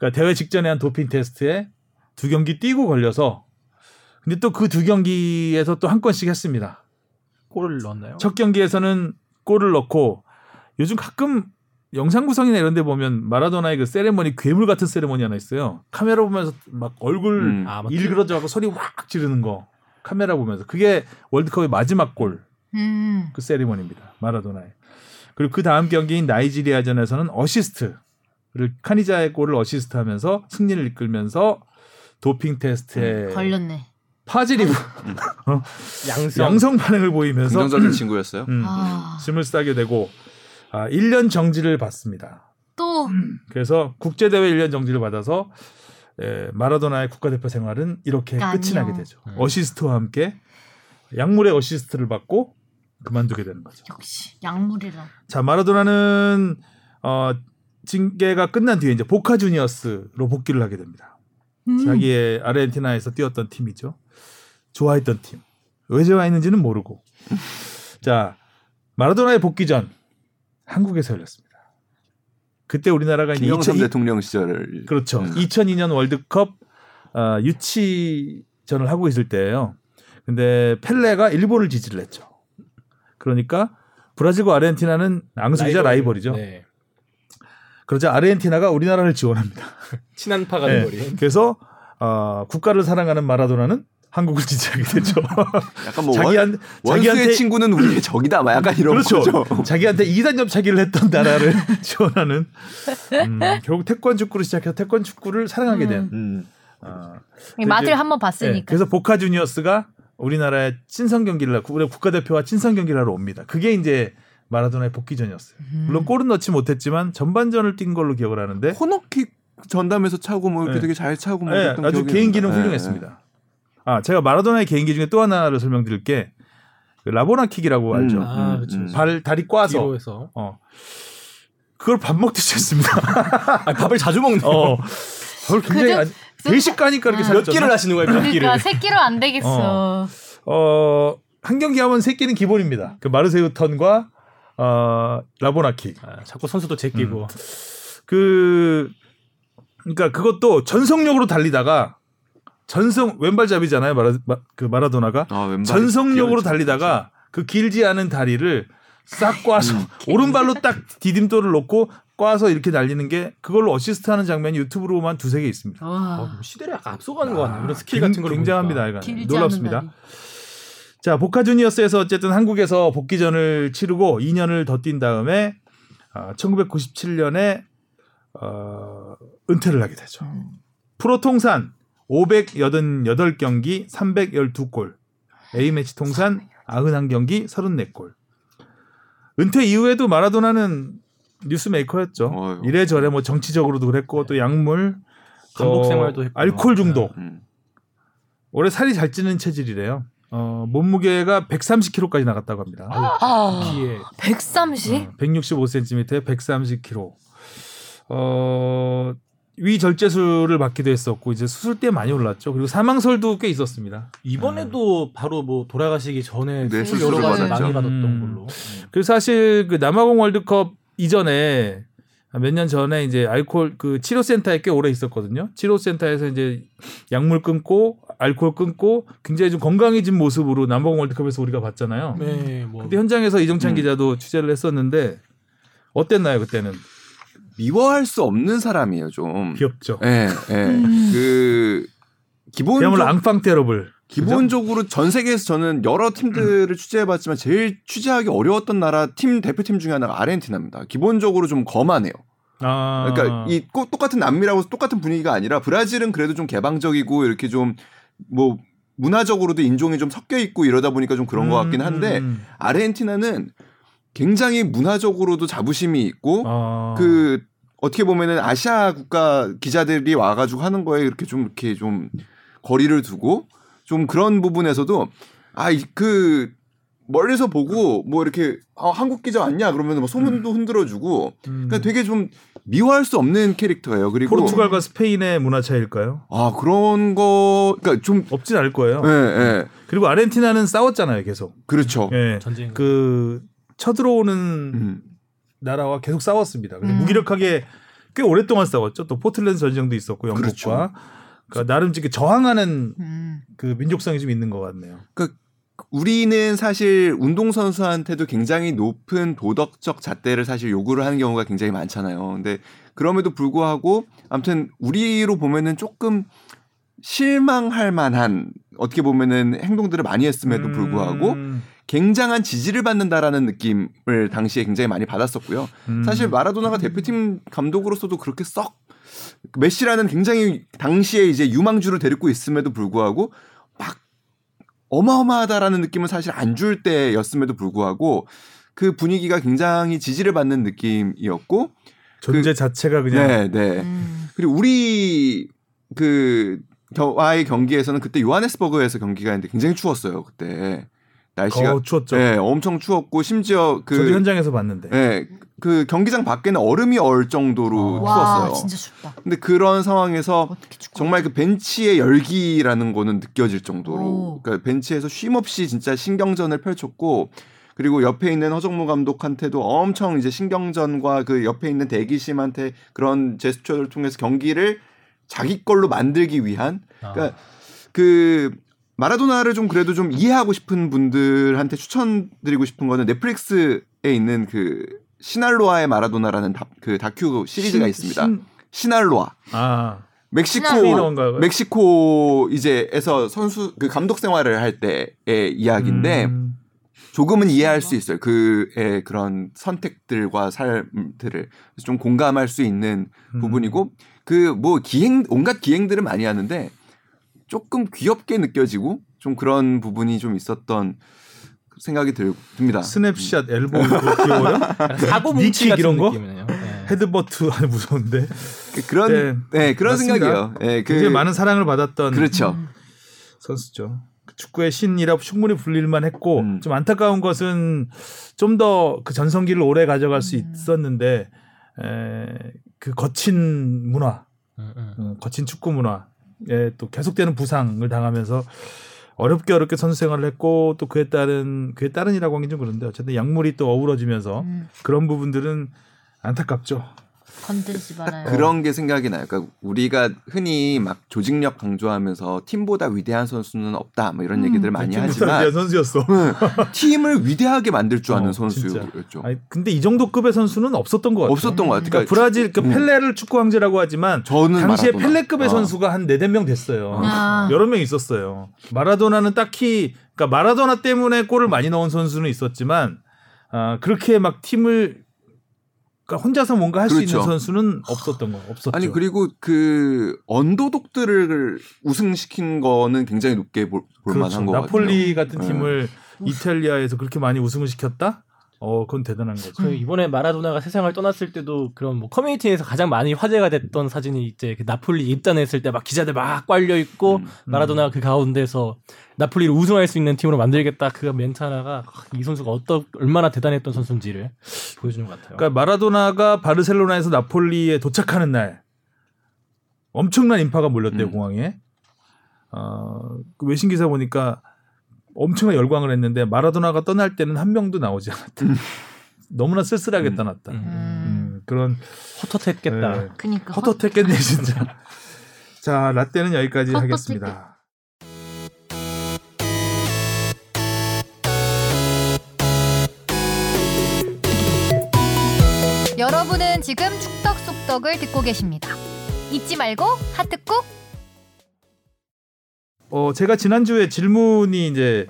그러니까 대회 직전에 한 도핑 테스트에 두 경기 뛰고 걸려서 근데 또 그 두 경기에서 또 한 건씩 했습니다. 골을 넣었나요? 첫 경기에서는 골을 넣고 요즘 가끔 영상 구성이나 이런 데 보면 마라도나의 그 세레머니 괴물 같은 세레머니 하나 있어요. 카메라 보면서 막 얼굴 음. 아, 막 일그러져 갖고 소리 확 지르는 거. 카메라 보면서 그게 월드컵의 마지막 골그 음. 세리머니입니다. 마라도나의. 그리고 그 다음 경기인 나이지리아전에서는 어시스트 를 카니자의 골을 어시스트하면서 승리를 이끌면서 도핑 테스트에 걸렸네. positive [LAUGHS] 양성. 양성 반응을 보이면서 긍정적인 친구였어요. 음, 아. 숨을 싸게 되고 아, 1년 정지를 받습니다. 또 그래서 국제 대회 1년 정지를 받아서 에, 마라도나의 국가대표 생활은 이렇게 안녕. 끝이 나게 되죠. 음. 어시스트와 함께 약물의 어시스트를 받고 그만두게 되는 거죠. 역시 약물이라. 자 마라도나는 어, 징계가 끝난 뒤에 이제 보카 주니어스로 복귀를 하게 됩니다. 음. 자기의 아르헨티나에서 뛰었던 팀이죠. 좋아했던 팀. 왜 좋아했는지는 모르고. 자 마라도나의 복귀 전 한국에서 열렸습니다. 그때 우리나라가 이제 김영삼 2000 대통령 시절. 그렇죠. 음. 2002년 월드컵 어, 유치전을 하고 있을 때예요. 근데 펠레가 일본을 지지를 했죠. 그러니까 브라질과 아르헨티나는 앙수기자 라이벌 이죠. 네. 그러자 아르헨티나가 우리나라를 지원합니다. [LAUGHS] 친한파 가는 네. 거리. 그래서 어, 국가를 사랑하는 마라도나는 한국을 [LAUGHS] 지지하게 되죠. 약간 뭐 원, 자기한, 원수의 자기한테 친구는 우리의 적이다. 막 약간 이런 그렇죠. 거죠. 자기한테 이단 접차기를 했던 나라를 [LAUGHS] 지원하는 음, 결국 태권 축구를 시작해서 태권 축구를 사랑하게 된. 음. 어, 맛을 한번 네, 봤으니까. 그래서 보카 주니어스가 우리나라의 친선 경기를 우리 국가대표와 친선 경기를 하러 옵니다. 그게 이제 마라도나의 복귀전이었어요. 음. 물론 골은 넣지 못했지만 전반전을 뛴 걸로 기억을 하는데 코너킥 전담에서 차고 뭐 이렇게 네. 되게 잘 차고 뭐 네, 아주 개인기는. 훌륭했습니다. 아 제가 마라도나의 개인기 중에 또 하나를 설명드릴 게그 라보나킥이라고 알죠. 음, 아, 음, 그렇죠. 음. 발 다리 꽈서. 어 그걸 밥 먹듯이 했습니다. [LAUGHS] 아, 밥을 자주 먹네요. 어 그걸 굉장히 그죠? 아주 대식 가니까 이렇게 아. 몇. 끼를 하시는 거예요, 몇 끼를. 그러니까 새끼로 안 되겠어. 어, 한 경기 하면 세 끼는 기본입니다. 그 마르세유 턴과 어, 라보나킥. 아, 자꾸 선수도 제끼고. 그 그러니까 그것도 전속력으로 달리다가 전속 왼발잡이잖아요. 마라 마, 그 마라도나가 아, 기억이 달리다가 그 길지 않은 다리를 싹 꽈서 음. [LAUGHS] 오른발로 딱 디딤돌을 놓고 꽈서 이렇게 날리는 게 그걸로 어시스트하는 장면이 유튜브로만 두세 개 있습니다. 어, 와. 뭐 시대를 약간 앞서가는 것 같네요. 이런 스킬 같은 걸 굉장합니다. 길지 놀랍습니다. 다리. 자, 보카 주니어스에서 어쨌든 한국에서 복귀전을 치르고 2년을 더 뛴 다음에 아, 1997년에 어, 은퇴를 하게 되죠. 음. 프로 통산 588경기 312골, A매치 통산 91경기 34골. 은퇴 이후에도 마라도나는 뉴스메이커였죠. 어휴. 이래저래 뭐 정치적으로도 그랬고 또 약물, 감독 또 생활도 했고요. 알코올 중독. 음. 올해 살이 잘 찌는 체질이래요. 어, 몸무게가 130kg까지 나갔다고 합니다. 아, 키에 130? 어, 165cm에 130kg. 어, 위 절제술을 받기도 했었고 이제 수술 때 많이 올랐죠. 그리고 사망설도 꽤 있었습니다. 이번에도 바로 뭐 돌아가시기 전에 네, 수술 여러 가지. 많이 받았던 음. 걸로. 그리고 사실 그 남아공 월드컵 이전에 몇 년 전에 이제 알코올 그 치료센터에 꽤 오래 있었거든요. 치료센터에서 이제 약물 끊고 알코올 끊고 굉장히 좀 건강해진 모습으로 남아공 월드컵에서 우리가 봤잖아요. 네, 뭐 그때 현장에서 이정찬 음. 기자도 취재를 했었는데 어땠나요 그때는? 미워할 수 없는 사람이에요, 좀. 귀엽죠. 예, 예. 음. 그 기본적 그야말로 앙팡 테러블. 기본적으로 전 세계에서 저는 여러 팀들을 취재해봤지만 제일 취재하기 어려웠던 나라 팀 대표팀 중에 하나가 아르헨티나입니다. 기본적으로 좀 검하네요. 아, 그러니까 이꼭 똑같은 남미라고 해서 똑같은 분위기가 아니라 브라질은 그래도 좀 개방적이고 이렇게 좀 뭐 문화적으로도 인종이 좀 섞여 있고 이러다 보니까 좀 그런 것 같긴 한데 음, 아르헨티나는 굉장히 문화적으로도 자부심이 있고 아. 그 어떻게 보면은 아시아 국가 기자들이 와가지고 하는 거에 이렇게 좀 이렇게 좀 거리를 두고 좀 그런 부분에서도 아그 멀리서 보고 뭐 이렇게 아, 한국 기자 왔냐 그러면 뭐 소문도 흔들어주고 음. 그러니까 되게 좀 미워할 수 없는 캐릭터예요. 그리고 포르투갈과 스페인의 문화 차이일까요? 아 그런 거 그러니까 좀 없진 않을 거예요. 예, 예. 그리고 아르헨티나는 싸웠잖아요, 계속. 그렇죠. 예. 전쟁 그 쳐들어오는 음. 나라와 계속 싸웠습니다. 그래서 음. 무기력하게 꽤 오랫동안 싸웠죠. 또 포틀랜드 전쟁도 있었고 영국과 그렇죠. 그러니까 나름 이렇게 저항하는 음. 그 민족성이 좀 있는 것 같네요. 우리는 사실 운동선수한테도 굉장히 높은 도덕적 잣대를 사실 요구를 하는 경우가 굉장히 많잖아요. 근데 그럼에도 불구하고 아무튼 우리로 보면은 조금 실망할 만한 어떻게 보면은 행동들을 많이 했음에도 불구하고 음, 굉장한 지지를 받는다라는 느낌을 당시에 굉장히 많이 받았었고요. 음. 사실 마라도나가 대표팀 감독으로서도 그렇게 썩 메시라는 굉장히 당시에 이제 유망주를 데리고 있음에도 불구하고 막 어마어마하다라는 느낌은 사실 안 줄 때였음에도 불구하고 그 분위기가 굉장히 지지를 받는 느낌이었고 존재 자체가 그냥 네, 네. 음. 그리고 우리 그 와의 경기에서는 그때 요하네스버그에서 경기가 있는데 굉장히 추웠어요. 그때 날씨가 어, 추웠죠. 네, 엄청 추웠고 심지어 그 저도 현장에서 봤는데. 네, 그 경기장 밖에는 얼음이 얼 정도로 와, 추웠어요. 진짜 춥다. 근데 그런 상황에서? 정말 그 벤치의 열기라는 거는 느껴질 정도로 오. 그러니까 벤치에서 쉼 없이 진짜 신경전을 펼쳤고 그리고 옆에 있는 허정무 감독한테도 엄청 이제 신경전과 그 옆에 있는 대기심한테 그런 제스처를 통해서 경기를 자기 걸로 만들기 위한 아, 그러니까 그 마라도나를 좀 그래도 좀 이해하고 싶은 분들한테 추천드리고 싶은 거는 넷플릭스에 있는 그 시날로아의 마라도나라는 다, 그 다큐 시리즈가 신- 있습니다. 신- 시날로아. 아, 멕시코? 멕시코 이제에서 선수 그 감독 생활을 할 때의 이야기인데 음, 조금은 이해할 수 있어요. 그의 그런 선택들과 삶들을 좀 공감할 수 있는 음. 부분이고 그 뭐 기행 온갖 기행들은 많이 하는데 조금 귀엽게 느껴지고 좀 그런 부분이 좀 있었던 생각이 들, 듭니다. snapshot elbow 이거 귀여워요? 사고 뭉치 같은 이런 거? 느낌이네요. 네. headbutt 아니 무서운데. 그- 그런 네, 네, 그런 맞습니다. 생각이에요. 예, 그 굉장히 많은 사랑을 받았던 그렇죠. 음. 선수죠. 그 축구의 신이라 충분히 불릴만 했고 음. 좀 안타까운 것은 좀 더 그 전성기를 오래 가져갈 수 음. 있었는데 에, 그 거친 문화, 음, 음. 어, 거친 축구 문화에 또 계속되는 부상을 당하면서 어렵게 어렵게 선수 생활을 했고 또 그에 따른 그에 따른이라고 하긴 좀 그런데 어쨌든 약물이 또 어우러지면서 음. 그런 부분들은 안타깝죠. 건들지 말아요. 그런 게 생각이 나요. 그러니까 우리가 흔히 막 조직력 강조하면서 팀보다 위대한 선수는 없다, 뭐 이런 음. 얘기들 많이 팀보다 하지만 위대한 선수였어. 응, 팀을 위대하게 만들 줄 아는 어, 선수였죠. 아니, 근데 이 정도 급의 선수는 없었던 것 같아요. 없었던 것 같아요. 그러니까 브라질 그 음. 펠레를 축구 황제라고 하지만 저는 당시에 마라도나. 펠레급의 어. 선수가 한 네댓 명 됐어요. 아. 여러 명 있었어요. 마라도나는 딱히 그러니까 마라도나 때문에 골을 많이 넣은 선수는 있었지만 아, 그렇게 막 팀을 그러니까 혼자서 뭔가 할수 그렇죠. 있는 선수는 없었던 거 없었죠. 아니 그리고 그 언더독들을 우승시킨 거는 굉장히 높게 볼, 볼 그렇죠. 거 나폴리 같아요. 같은 네. 팀을 이탈리아에서 그렇게 많이 우승을 시켰다? 어, 그건 대단한 거죠. 그 이번에 마라도나가 세상을 떠났을 때도 그런 뭐 커뮤니티에서 가장 많이 화제가 됐던 사진이 이제 그 나폴리 입단했을 때 막 기자들 막 깔려 있고 음. 마라도나가 그 가운데서 나폴리를 우승할 수 있는 팀으로 만들겠다 그 멘트 하나가 이 선수가 어떤 얼마나 대단했던 선수인지를 보여주는 것 같아요. 그러니까 마라도나가 바르셀로나에서 나폴리에 도착하는 날 엄청난 인파가 몰렸대요 음. 공항에. 어, 그 외신 기사 보니까 엄청난 열광을 했는데 마라도나가 떠날 때는 한 명도 나오지 않았다. [LAUGHS] 너무나 쓸쓸하게 음. 떠났다. 음. 음, 그런 헛헛했겠다. 네, 그니까 헛헛했겠네 진짜. [LAUGHS] 자 라떼는 여기까지 헛헛했겠- 하겠습니다. 여러분은 지금 축덕 속덕을 듣고 계십니다. 잊지 말고 하트 꾹. 어 제가 지난주에 질문이 이제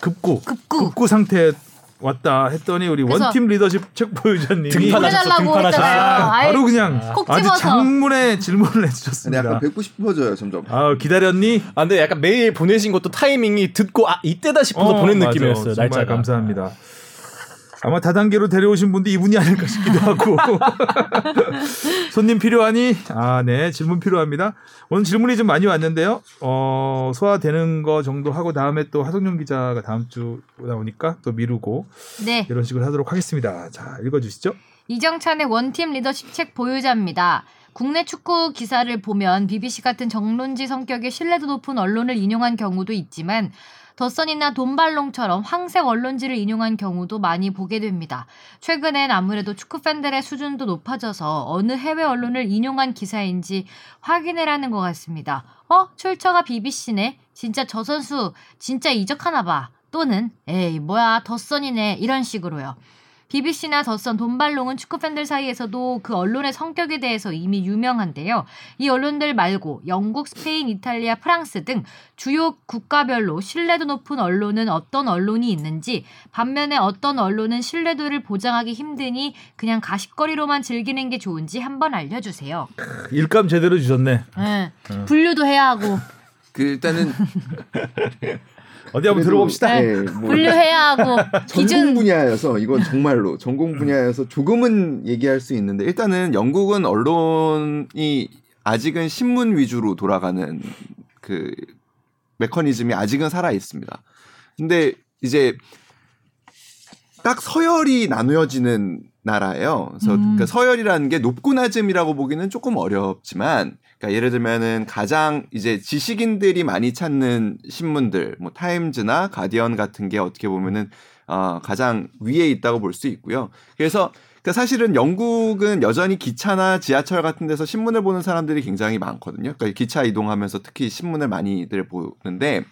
급구 급구. 급구 상태 왔다 했더니 우리 원팀 리더십 책 보유자님이 등판하셨어, 보내달라고 등판하셨어. 했잖아요. 아, 바로 그냥 콕 아주. 장문의 질문을 해주셨습니다. 약간 뵙고 싶어져요 점점. 아 기다렸니? 아 근데 약간 메일 보내신 것도 타이밍이 듣고 아 이때다 싶어서 보낸 맞아. 느낌이었어요. 정말 날짜가. 감사합니다. 아마 다단계로 데려오신 분도 이분이 아닐까 싶기도 하고 [LAUGHS] 손님 필요하니? 아, 네 질문 필요합니다. 오늘 질문이 좀 많이 왔는데요. 어, 소화되는 거 정도 하고 다음에 또 하성룡 기자가 다음 주 나오니까 또 미루고 네. 이런 식으로 하도록 하겠습니다. 자, 읽어주시죠. 이정찬의 원팀 리더십 책 보유자입니다. 국내 축구 기사를 보면 BBC 같은 정론지 성격의 신뢰도 높은 언론을 인용한 경우도 있지만 더선이나 돈발롱처럼 황색 언론지를 인용한 경우도 많이 보게 됩니다. 최근엔 아무래도 축구 팬들의 수준도 높아져서 어느 해외 언론을 인용한 기사인지 확인해라는 것 같습니다. 어? 출처가 BBC네? 진짜 저 선수 진짜 이적하나 봐. 또는 에이 뭐야 더선이네 이런 식으로요. BBC나 더선, 돈발롱은 축구 팬들 사이에서도 그 언론의 성격에 대해서 이미 유명한데요. 이 언론들 말고 영국, 스페인, 이탈리아, 프랑스 등 주요 국가별로 신뢰도 높은 언론은 어떤 언론이 있는지, 반면에 어떤 언론은 신뢰도를 보장하기 힘드니 그냥 가십거리로만 즐기는 게 좋은지 한번 알려주세요. 일감 제대로 주셨네. 예, 분류도 해야 하고 그 일단은 [LAUGHS] 어디 한번 들어봅시다. 네. 네, 뭐 분류해야 하고 [LAUGHS] 전공 분야여서 이건 정말로 전공 분야여서 조금은 얘기할 수 있는데 일단은 영국은 언론이 아직은 신문 위주로 돌아가는 그 메커니즘이 아직은 살아 있습니다. 근데 이제 딱 서열이 나누어지는 나라예요. 그래서 음. 그 서열이라는 게 높고 낮음이라고 보기는 조금 어렵지만, 그러니까 예를 들면은 가장 이제 지식인들이 많이 찾는 신문들, 뭐 타임즈나 가디언 같은 게 어떻게 보면은 어, 가장 위에 있다고 볼 수 있고요. 그래서 그러니까 사실은 영국은 여전히 기차나 지하철 같은 데서 신문을 보는 사람들이 굉장히 많거든요. 그러니까 기차 이동하면서 특히 신문을 많이들 보는데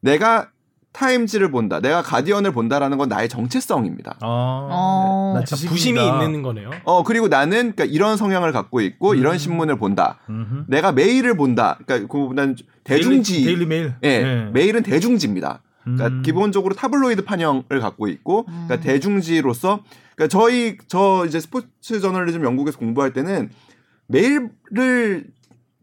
내가 타임즈를 본다, 내가 가디언을 본다라는 건 나의 정체성입니다. 아, 어. 나 약간 지식인이다. 부심이 있는 거네요. 어 그리고 나는 그러니까 이런 성향을 갖고 있고 이런 음. 신문을 본다. 음흠. 내가 메일을 본다. 그러니까 그보다는 대중지. 데일리, 데일리 메일. 예, 네. 메일은 대중지입니다. 그러니까 음. 기본적으로 타블로이드 판형을 갖고 있고, 그러니까 음. 대중지로서, 그러니까 저희 저 이제 스포츠 저널리즘 영국에서 공부할 때는 메일을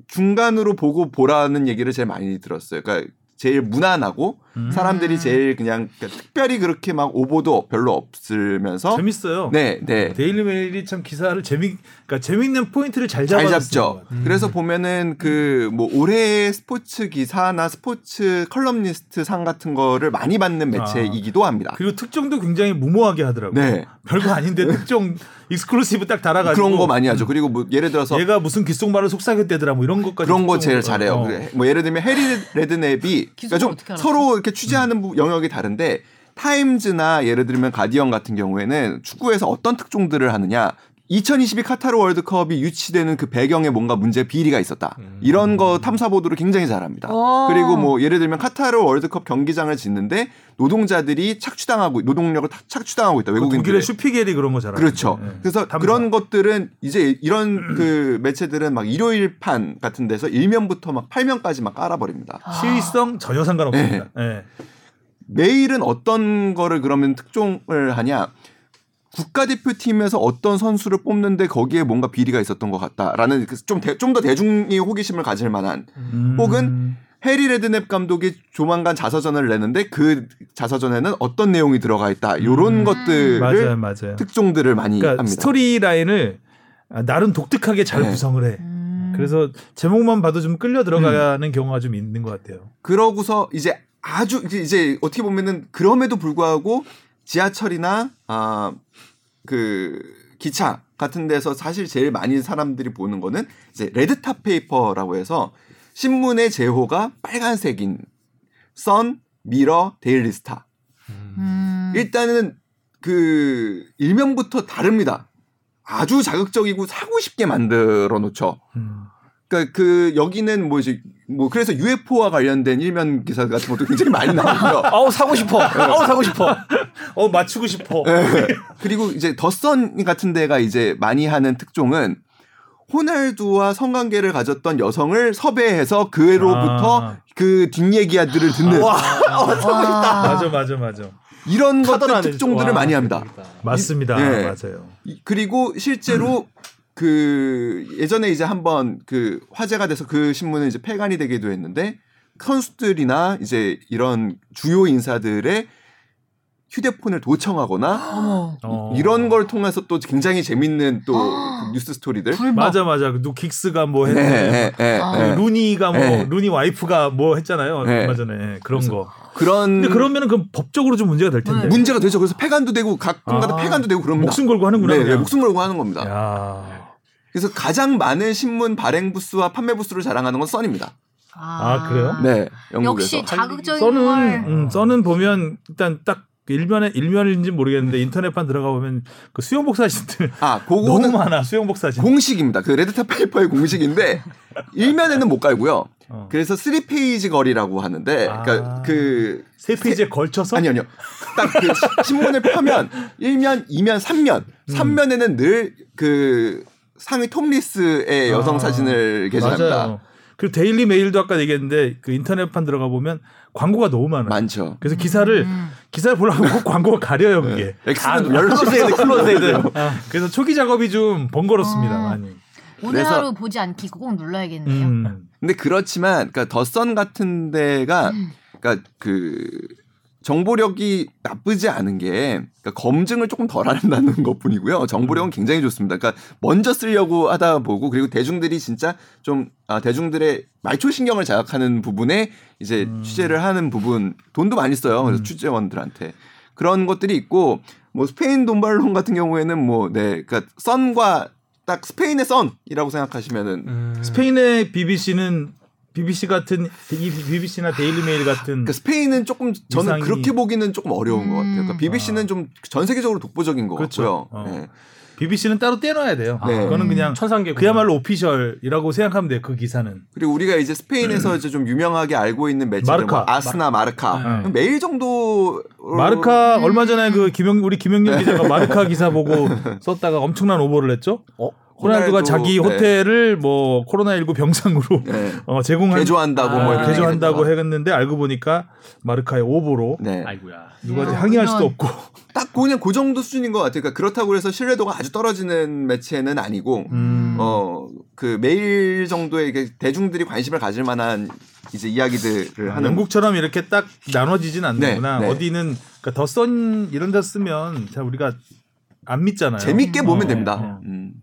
중간으로 보고 보라는 얘기를 제일 많이 들었어요. 그러니까 제일 무난하고 음. 사람들이 제일 그냥 그러니까 특별히 그렇게 막 오보도 별로 없으면서, 재밌어요. 네, 네. 데일리 메일이 참 기사를 재미 그러니까 재밌는 포인트를 잘 잘 잡죠. 그래서 보면은 그 뭐 올해의 스포츠 기사나 스포츠 컬럼니스트 상 같은 거를 많이 받는 매체이기도 합니다. 그리고 특종도 굉장히 무모하게 하더라고요. 네. 별거 아닌데 [LAUGHS] 특종 exclusive 딱 달아가지고 그런 거 많이 하죠. 그리고 뭐 예를 들어서 얘가 무슨 귓속말을 속삭였대더라 뭐 이런 것까지 그런 거. 제일 잘해요. 어. 그래. 뭐 예를 들면 해리 레드넵이 그러니까 좀? 서로 이렇게 취재하는 부- 영역이 다른데 타임즈나 예를 들면 가디언 같은 경우에는 축구에서 어떤 특종들을 하느냐 2022 카타르 월드컵이 유치되는 그 배경에 뭔가 문제 비리가 있었다. 이런 거 탐사 보도를 굉장히 잘합니다. 오. 그리고 뭐 예를 들면 카타르 월드컵 경기장을 짓는데 노동자들이 착취당하고 노동력을 타- 착취당하고 있다. 그 외국인들 독일의 슈피겔이 그런 거 잘하죠. 그렇죠. 네. 그래서 탐사. 그런 것들은 이제 이런 그 매체들은 막 일요일판 같은 데서 일면부터 막 8면까지 막 깔아버립니다. 시의성 전혀 상관없습니다. 예. 메일은 어떤 거를 그러면 특종을 하냐? 국가대표팀에서 어떤 선수를 뽑는데 거기에 뭔가 비리가 있었던 것 같다라는 그 좀좀 더 대중이 호기심을 가질 만한 음. 혹은 해리 레드넵 감독이 조만간 자서전을 내는데 그 자서전에는 어떤 내용이 들어가 있다 이런 음. 것들을 맞아요, 맞아요. 특종들을 많이 그러니까 합니다. 스토리 라인을 나름 독특하게 잘 네. 구성을 해. 음. 그래서 제목만 봐도 좀 끌려 들어가는 경우가 좀 있는 것 같아요. 그러고서 이제 아주 이제 어떻게 보면은 그럼에도 불구하고 지하철이나 아그 기차 같은 데서 사실 제일 많이 사람들이 보는 거는 이제 red top paper라고 해서 신문의 제호가 빨간색인 선, 미러, 데일리스타. 음. 일단은 그 일면부터 다릅니다. 아주 자극적이고 사고 싶게 만들어 놓죠. 음. 그러니까 그 여기는 뭐 이제 뭐 그래서 UFO와 관련된 일면 기사 같은 것도 굉장히 많이 나오고요. [LAUGHS] 아우 사고 싶어. 아우 사고 싶어. 어 맞추고 싶어. 그리고 이제 더선 같은 데가 이제 많이 하는 특종은 호날두와 성관계를 가졌던 여성을 섭외해서 그로부터 아. 그 뒷얘기들을 듣는 와. 맞아 맞아 맞아. 이런 것들 특종들을 와, 많이 합니다. 맞습니다. 예. 맞아요. 이- 그리고 실제로 [CLEARS THROAT] 그 예전에 이제 한번 그 화제가 돼서 그 신문은 이제 폐간이 되기도 했는데 선수들이나 이제 이런 주요 인사들의 휴대폰을 도청하거나. 어. 이런 걸 통해서 또 굉장히 재밌는 또 그 뉴스 스토리들. 맞아 맞아. 누 긱스가 뭐 네, 했네. 네, 네, 아. 그 네. 루니가 뭐 네. 루니 와이프가 뭐 했잖아요. 네. 얼마 전에 그런 거. 그런 근데 그러면은 그 법적으로 좀 문제가 될 텐데. 네. 문제가 되죠. 그래서 폐간도 되고 가끔가다 아. 폐간도 되고 그럽니다. 목숨 걸고 하는구나. 네, 네. 목숨 걸고 하는 겁니다. 야. 그래서 가장 많은 신문 발행 부수와 판매 부수를 자랑하는 건 썬입니다. 아, 그래요? 네, 영국에서. 역시 자극적인 걸. 음, 썬은 보면 일단 딱 일면에 일면인지 모르겠는데 인터넷판 들어가 보면 그 수영복 사진들 아, 너무 그거는 많아 수영복 사진. 공식입니다. 그 red top paper의 공식인데 [LAUGHS] 일면에는 못 깔고요. 어. 그래서 3페이지 girl이라고 하는데 아. 그러니까 그 세 페이지에 걸쳐서 아니 아니요. 딱 그 신문을 펴면 1면, 2면, 3면. 음. 3면에는 늘 그 상의 톱리스의 여성 아, 사진을 게재합니다. 맞아요. 그리고 데일리 메일도 아까 얘기했는데 그 인터넷판 들어가 보면 광고가 너무 많아요. 많죠. 그래서 기사를 음. 기사를 보려고 꼭 광고가 가려요 그게. 아, close ad. 아, 그래서 초기 작업이 좀 번거롭습니다 아. 많이. 오늘 그래서- 하루 보지 않기 꼭 눌러야겠네요. 음. 근데 그렇지만 그러니까 더 선 같은 데가 음. 그러니까 그 정보력이 나쁘지 않은 게 그러니까 검증을 조금 덜 한다는 것뿐이고요. 정보력은 굉장히 좋습니다. 그러니까 먼저 쓰려고 하다 보고 그리고 대중들이 진짜 좀 아, 대중들의 말초 신경을 자극하는 부분에 이제 음. 취재를 하는 부분 돈도 많이 써요. 그래서 음. 취재원들한테 그런 것들이 있고 뭐 스페인 돈발론 같은 경우에는 뭐네 그러니까 선과 딱 스페인의 선이라고 생각하시면은 음. 스페인의 BBC는 BBC 같은 이 BBC나 데일리 메일 같은 그러니까 스페인은 조금 저는 이상이- 그렇게 보기는 조금 어려운 것 같아요. 그러니까 음. BBC는 좀전 세계적으로 독보적인 것 그렇죠. 같고요. 어. 네. BBC는 따로 떼놔야 돼요. 네. 그거는 그냥 천상계 그야말로 official이라고 생각하면 돼요. 그 기사는. 그리고 우리가 이제 스페인에서 이제 좀 유명하게 알고 있는 매체들 마르카. 뭐 아스나 마르카 네. 매일 정도 마르카 음. 얼마 전에 그 김영 우리 김영렬 기자가 마르카 기사 보고 [LAUGHS] 썼다가 엄청난 오보를 했죠. 어? 호날두가 호날두, 자기 네. 호텔을 뭐 코로나19 병상으로 네. [LAUGHS] 어, 제공한 개조한다고 아, 뭐 개조한다고 했는데 알고 보니까 마르카의 오보로 네. 아이고야. 누가 야, 항의할 수도 없고. 딱 그냥 그 정도 수준인 것 같아요. 그러니까 그렇다고 해서 신뢰도가 아주 떨어지는 매체는 아니고 음. 어그 매일 정도의 이게 대중들이 관심을 가질 만한 이제 이야기들을 아, 하는 영국처럼 이렇게 딱 나눠지진 않는구나. 네, 네. 어디는 그러니까 더선 이런 데 쓰면 잘 우리가 안 믿잖아요. 재밌게 어, 보면 됩니다. 어. 음.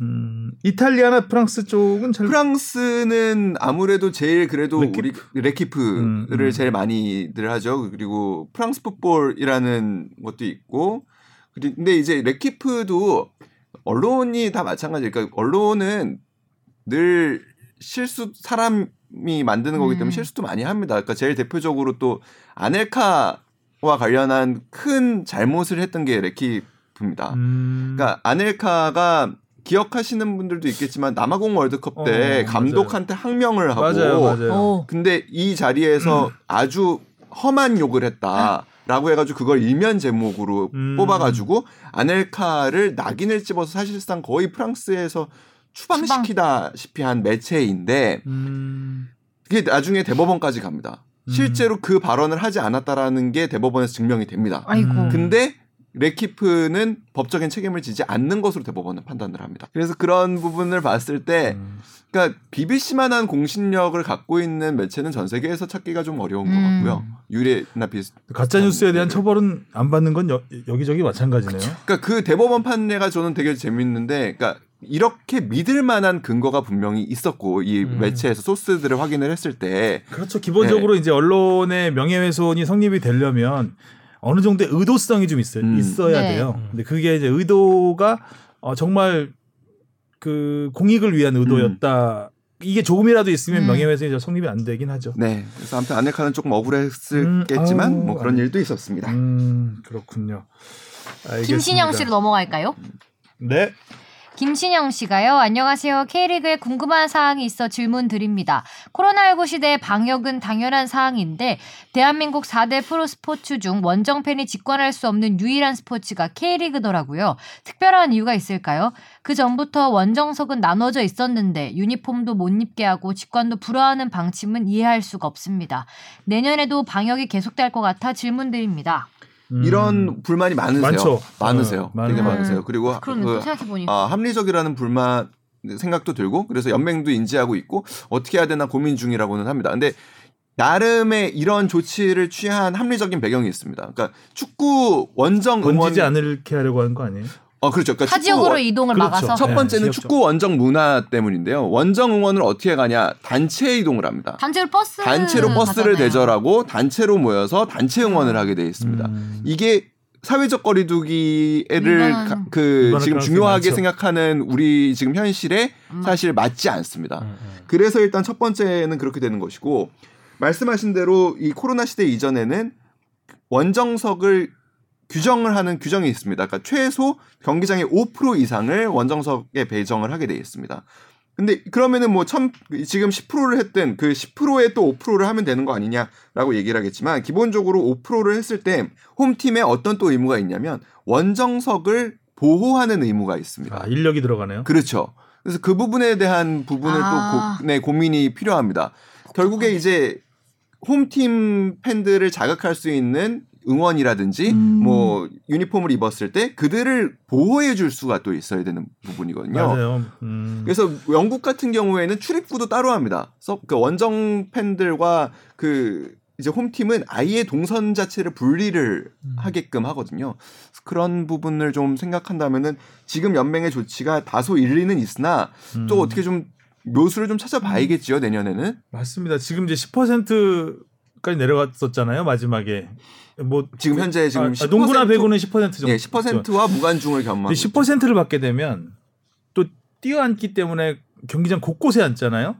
음, 이탈리아나 프랑스 쪽은 잘 프랑스는 아무래도 제일 그래도 레키프? 우리 레키프를 음, 음. 제일 많이들 하죠. 그리고 프랑스 풋볼이라는 것도 있고 근데 이제 레키프도 언론이 다 마찬가지예요. 그러니까 언론은 늘 실수 사람이 만드는 거기 때문에 음. 실수도 많이 합니다. 그러니까 제일 대표적으로 또 아넬카와 관련한 큰 잘못을 했던 게 레키프입니다. 음, 그러니까 아넬카가 기억하시는 분들도 있겠지만 남아공 월드컵 때 어, 감독한테 항명을 하고 맞아요, 맞아요. 오. 근데 이 자리에서 아주 험한 욕을 했다라고 해가지고 그걸 일면 제목으로 음. 뽑아가지고 아넬카를 낙인을 집어서 사실상 거의 프랑스에서 추방시키다시피 한 매체인데 음, 그게 나중에 대법원까지 갑니다. 음. 실제로 그 발언을 하지 않았다라는 게 대법원에서 증명이 됩니다. 아이고. 음. 근데 레키프는 법적인 책임을 지지 않는 것으로 대법원은 판단을 합니다. 그래서 그런 부분을 봤을 때 음. 그러니까 BBC만한 공신력을 갖고 있는 매체는 전 세계에서 찾기가 좀 어려운 것 음. 같고요. 유례나 비슷. 가짜 뉴스에 대한 처벌은 안 받는 건 여, 여기저기 마찬가지네요. 그러니까 그 대법원 판례가 저는 되게 재밌는데, 그러니까 이렇게 믿을 만한 근거가 분명히 있었고 이 음. 매체에서 소스들을 확인을 했을 때 그렇죠. 기본적으로 네. 이제 언론의 명예훼손이 성립이 되려면 어느 정도의 의도성이 좀 있어요. 음. 있어야 네. 돼요. 근데 그게 이제 의도가 어, 정말 그 공익을 위한 의도였다. 이게 조금이라도 있으면 음. 명예훼손이 저 성립이 안 되긴 하죠. 네. 그래서 아무튼 아네카는 조금 억울했을겠지만 음, 뭐 그런 아네. 일도 있었습니다. 음 그렇군요. 알겠습니다. 김신영 씨로 넘어갈까요? 네. 김신영 씨가요. 안녕하세요. K리그에 궁금한 사항이 있어 질문 드립니다. 코로나19 시대 방역은 당연한 사항인데 대한민국 4대 프로 스포츠 중 원정팬이 직관할 수 없는 유일한 스포츠가 K리그더라고요. 특별한 이유가 있을까요? 그 전부터 원정석은 나눠져 있었는데 유니폼도 못 입게 하고 직관도 불허하는 방침은 이해할 수가 없습니다. 내년에도 방역이 계속될 것 같아 질문 드립니다. 음. 이런 불만이 많으세요. 많죠. 많으세요. 어, 되게. 많으세요. 그리고 그. 아, 합리적이라는 불만 생각도 들고 그래서 연맹도 인지하고 있고 어떻게 해야 되나 고민 중이라고는 합니다. 근데 나름의 이런 조치를 취한 합리적인 배경이 있습니다. 그러니까 축구 원정 응원 번지지 않을게 하려고 하는 거 아니에요? 어 그렇죠. 그러니까 타 축구 지역으로 원- 이동을 그렇죠. 막아서 첫 네, 번째는 지역적. 축구 원정 문화 때문인데요. 원정 응원을 어떻게 가냐? 단체 이동을 합니다. 단체로 버스 단체로 버스를 가잖아요. 대절하고 단체로 모여서 단체 응원을 하게 돼 있습니다. 음. 이게 사회적 거리두기를 가- 그 지금 중요하게 많죠. 생각하는 우리 지금 현실에 음. 사실 맞지 않습니다. 음, 음. 그래서 일단 첫 번째는 그렇게 되는 것이고 말씀하신 대로 이 코로나 시대 이전에는 원정석을 규정을 하는 규정이 있습니다. 그러니까 최소 경기장의 5% 이상을 원정석에 배정을 하게 돼 있습니다. 근데 그러면은 뭐 천, 지금 10%를 했든 그 10%에 또 5%를 하면 되는 거 아니냐라고 얘기를 하겠지만 기본적으로 5%를 했을 때 홈팀에 어떤 또 의무가 있냐면 원정석을 보호하는 의무가 있습니다. 아, 인력이 들어가네요. 그렇죠. 그래서 그 부분에 대한 부분을 아. 또 고, 네, 고민이 필요합니다. 결국에 이제 홈팀 팬들을 자극할 수 있는 응원이라든지 음. 뭐 유니폼을 입었을 때 그들을 보호해 줄 수가 또 있어야 되는 부분이거든요. 음. 그래서 영국 같은 경우에는 출입구도 따로 합니다. 그래서 그 원정 팬들과 그 이제 홈팀은 아예 동선 자체를 분리를 음. 하게끔 하거든요. 그런 부분을 좀 생각한다면은 지금 연맹의 조치가 다소 일리는 있으나 또 음. 어떻게 좀 묘수를 좀 찾아봐야겠지요 내년에는. 맞습니다. 지금 이제 10%까지 내려갔었잖아요. 마지막에 뭐 지금 현재 지금 아, 10% 농구나 배구는 10% 정도. 예, 10%와 무관중을 겸한. 10%를 받게 되면 또 뛰어앉기 때문에 경기장 곳곳에 앉잖아요.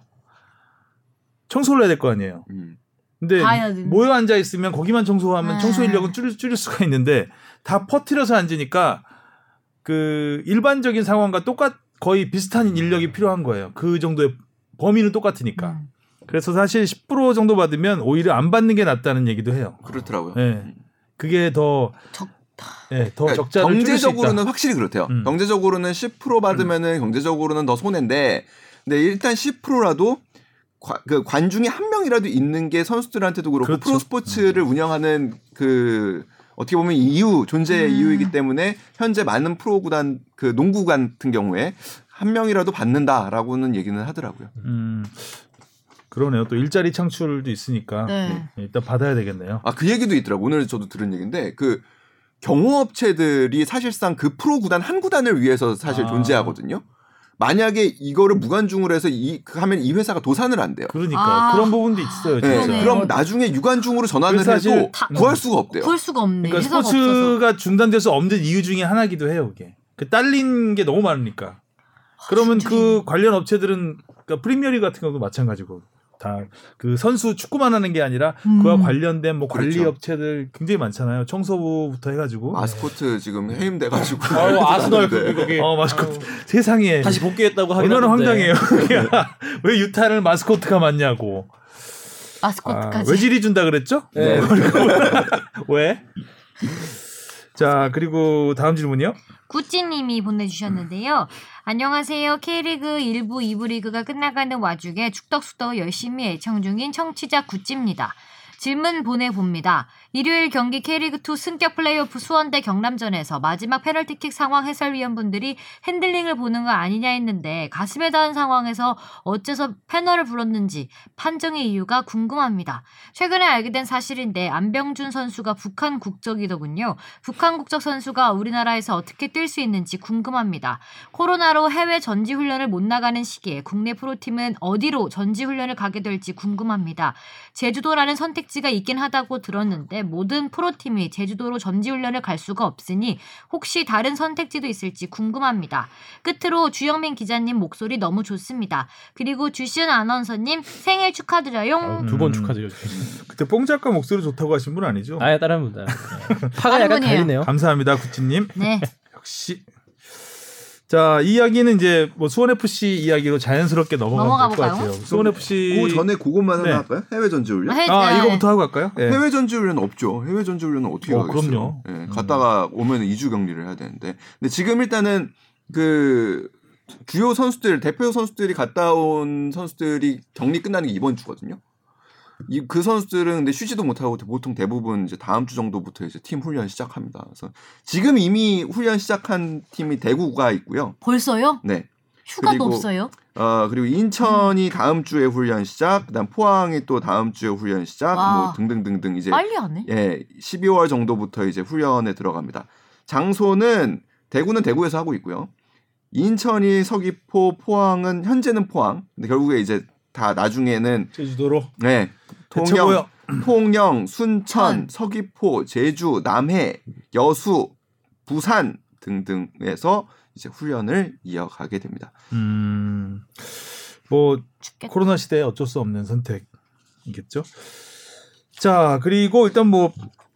청소를 해야 될 거 아니에요. 음. 근데. 모여 앉아 있으면 거기만 청소하면 아. 청소 인력은 줄일, 줄일 수가 있는데 다 퍼트려서 앉으니까 그 일반적인 상황과 똑같 거의 비슷한 인력이 필요한 거예요. 그 정도의 범위는 똑같으니까. 음. 그래서 사실 10% 정도 받으면 오히려 안 받는 게 낫다는 얘기도 해요. 그렇더라고요. 예. 그게 더 적- 예, 더 그러니까 적자를. 경제적으로는 확실히 그렇대요. 음. 경제적으로는 10% 받으면은 경제적으로는 더 손해인데, 근데 일단 10%라도 그 관중이 한 명이라도 있는 게 선수들한테도 그렇고 그렇죠. 프로 스포츠를 운영하는 그 어떻게 보면 이유 존재의 음. 이유이기 때문에 현재 많은 프로 구단 그 농구 같은 경우에 한 명이라도 받는다라고는 얘기는 하더라고요. 음. 그러네요. 또 일자리 창출도 있으니까 네. 예, 일단 받아야 되겠네요. 아 그 얘기도 있더라고. 오늘 저도 들은 얘기인데 그 경호업체들이 사실상 그 프로 구단 한 구단을 위해서 사실 아. 존재하거든요. 만약에 이거를 무관중으로 해서 이그 하면 이 회사가 도산을 안 돼요. 그러니까 아. 그런 부분도 있어요. 네, 진짜. 그럼 나중에 유관중으로 전환을 사실 해도 다- 구할 수가 없대요. 볼 수가 없네. 그러니까 회사가 없어서. 스포츠가 중단돼서 없는 이유 중에 하나기도 해요. 그게 그 딸린 게 너무 많으니까. 그러면 진짜 그 관련 업체들은 그러니까 프리미어리 같은 경우도 마찬가지고 다 그 선수 축구만 하는 게 아니라 음. 그와 관련된 뭐 관리 그렇죠. 업체들 굉장히 많잖아요. 청소부부터 해가지고. 마스코트 지금 해임돼 가지고. [LAUGHS] 아유, 아스널 네. 그 거기 어 마스코트 세상에 다시 복귀했다고 하긴 얼마나. 황당해요. [LAUGHS] 왜 유타를 마스코트가 맞냐고. 아, 마스코트까지. 외질이 준다 그랬죠? 네. [LAUGHS] 왜? 자 그리고 다음 질문이요. 구찌님이 보내주셨는데요. 안녕하세요. K리그 1부, 2부 리그가 끝나가는 와중에 축덕수덕 열심히 애청 중인 청취자 구찌입니다. 질문 보내봅니다. 일요일 경기 K리그2 승격 플레이오프 수원대 경남전에서 마지막 페널티킥 상황 해설위원분들이 핸들링을 보는 거 아니냐 했는데 가슴에 닿은 상황에서 어째서 페널티를 불렀는지 판정의 이유가 궁금합니다. 최근에 알게 된 사실인데 안병준 선수가 북한 국적이더군요. 북한 국적 선수가 우리나라에서 어떻게 뛸 수 있는지 궁금합니다. 코로나로 해외 전지 훈련을 못 나가는 시기에 국내 프로팀은 어디로 전지 훈련을 가게 될지 궁금합니다. 제주도라는 선택지가 있긴 하다고 들었는데 모든 프로팀이 제주도로 전지 훈련을 갈 수가 없으니 혹시 다른 선택지도 있을지 궁금합니다. 끝으로 주영민 기자님 목소리 너무 좋습니다. 그리고 주시은 아나운서님 생일 축하드려요. 두번 음. 축하드려요. 그때 뽕 작가 목소리 좋다고 하신 분 아니죠? 아예 다른 분다. [LAUGHS] 파가 약간 분이에요. 갈리네요. 감사합니다, 구찌님. 네. 역시. 자, 이 이야기는 이제 뭐 수원 FC 이야기로 자연스럽게 넘어가 넘어가면 될 것? 같아요. 수원 FC. 그 전에 그것만 네. 하나 할까요? 해외 전지 훈련? 해- 아, 네. 이거부터 하고 갈까요? 예. 해외 전지 훈련 없죠. 해외 전지 훈련은 어떻게 어, 가겠어요? 그럼요. 예, 음. 갔다가 오면 2주 격리를 해야 되는데. 근데 지금 일단은 그 주요 선수들 대표 선수들이 갔다 온 선수들이 격리 끝나는 게 이번 주거든요. 이 그 선수들은 근데 쉬지도 못하고 보통 대부분 이제 다음 주 정도부터 이제 팀 훈련 시작합니다. 그래서 지금 이미 훈련 시작한 팀이 대구가 있고요. 벌써요? 네. 휴가도 그리고 없어요? 어 그리고 인천이 다음 주에 훈련 시작, 그다음 포항이 또 다음 주에 훈련 시작, 와. 뭐 등등등등 이제 빨리 하네. 예, 12월 정도부터 이제 훈련에 들어갑니다. 장소는 대구는 대구에서 하고 있고요. 인천이 서귀포, 포항은 현재는 포항. 근데 결국에 이제 다 나중에는 제주도로 네. 통영, 대체고요. 통영, 순천, 천. 서귀포, 제주, 남해, 여수, 부산 등등에서 이제 훈련을 이어가게 됩니다. 음. 뭐 죽겠다. 코로나 시대에 어쩔 수 없는 선택이겠죠. 자, 그리고 일단 뭐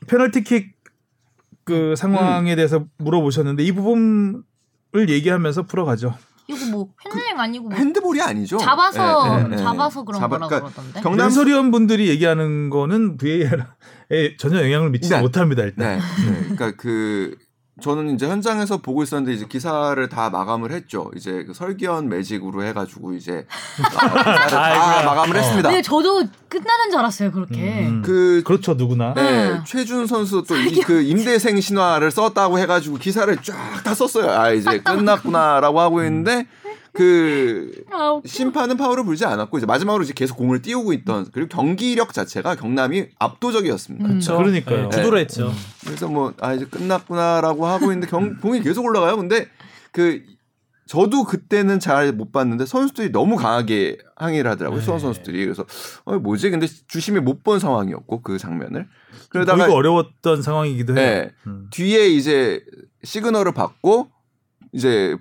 페널티킥 그 상황에 대해서 물어보셨는데 이 부분을 얘기하면서 풀어가죠. 이거 뭐 핸들링 아니고 뭐 핸드볼이 아니죠. 잡아서 예, 예, 예. 잡아서 그런 잡아- 거라고 그러니까 그러던데. 경남 해설위원 분들이 얘기하는 거는 VAR에 전혀 영향을 미치지 네. 못합니다. 일단. 네. 네. 그러니까 그 저는 이제 현장에서 보고 있었는데 이제 기사를 다 마감을 했죠. 이제 그 설기현 매직으로 해가지고 이제 아, 다 아이고야. 마감을 했습니다. 근데 저도 끝나는 줄 알았어요 그렇게. 음. 그 그렇죠 누구나. 네, 음. 최준 선수 또 그 임대생 신화를 썼다고 해가지고 기사를 쫙 다 썼어요. 아 이제 끝났구나라고 하고 있는데 그 아. 심판은 파울을 불지 않았고 이제 마지막으로 이제 계속 공을 띄우고 있던 그리고 경기력 자체가 경남이 압도적이었습니다. 음. 그렇죠. 그러니까요. 네, 주도를 했죠. 그래서 뭐 아 이제 끝났구나라고 하고 있는데 경, 공이 계속 올라가요. 근데 그 저도 그때는 잘 못 봤는데 선수들이 너무 강하게 항의를 하더라고요. 네. 수원 선수들이 그래서 어 뭐지? 근데 주심이 못 본 상황이었고 그 장면을 그러다가 보기가 어려웠던 상황이기도 해요. 네, 음. 뒤에 이제 시그널을 받고 이제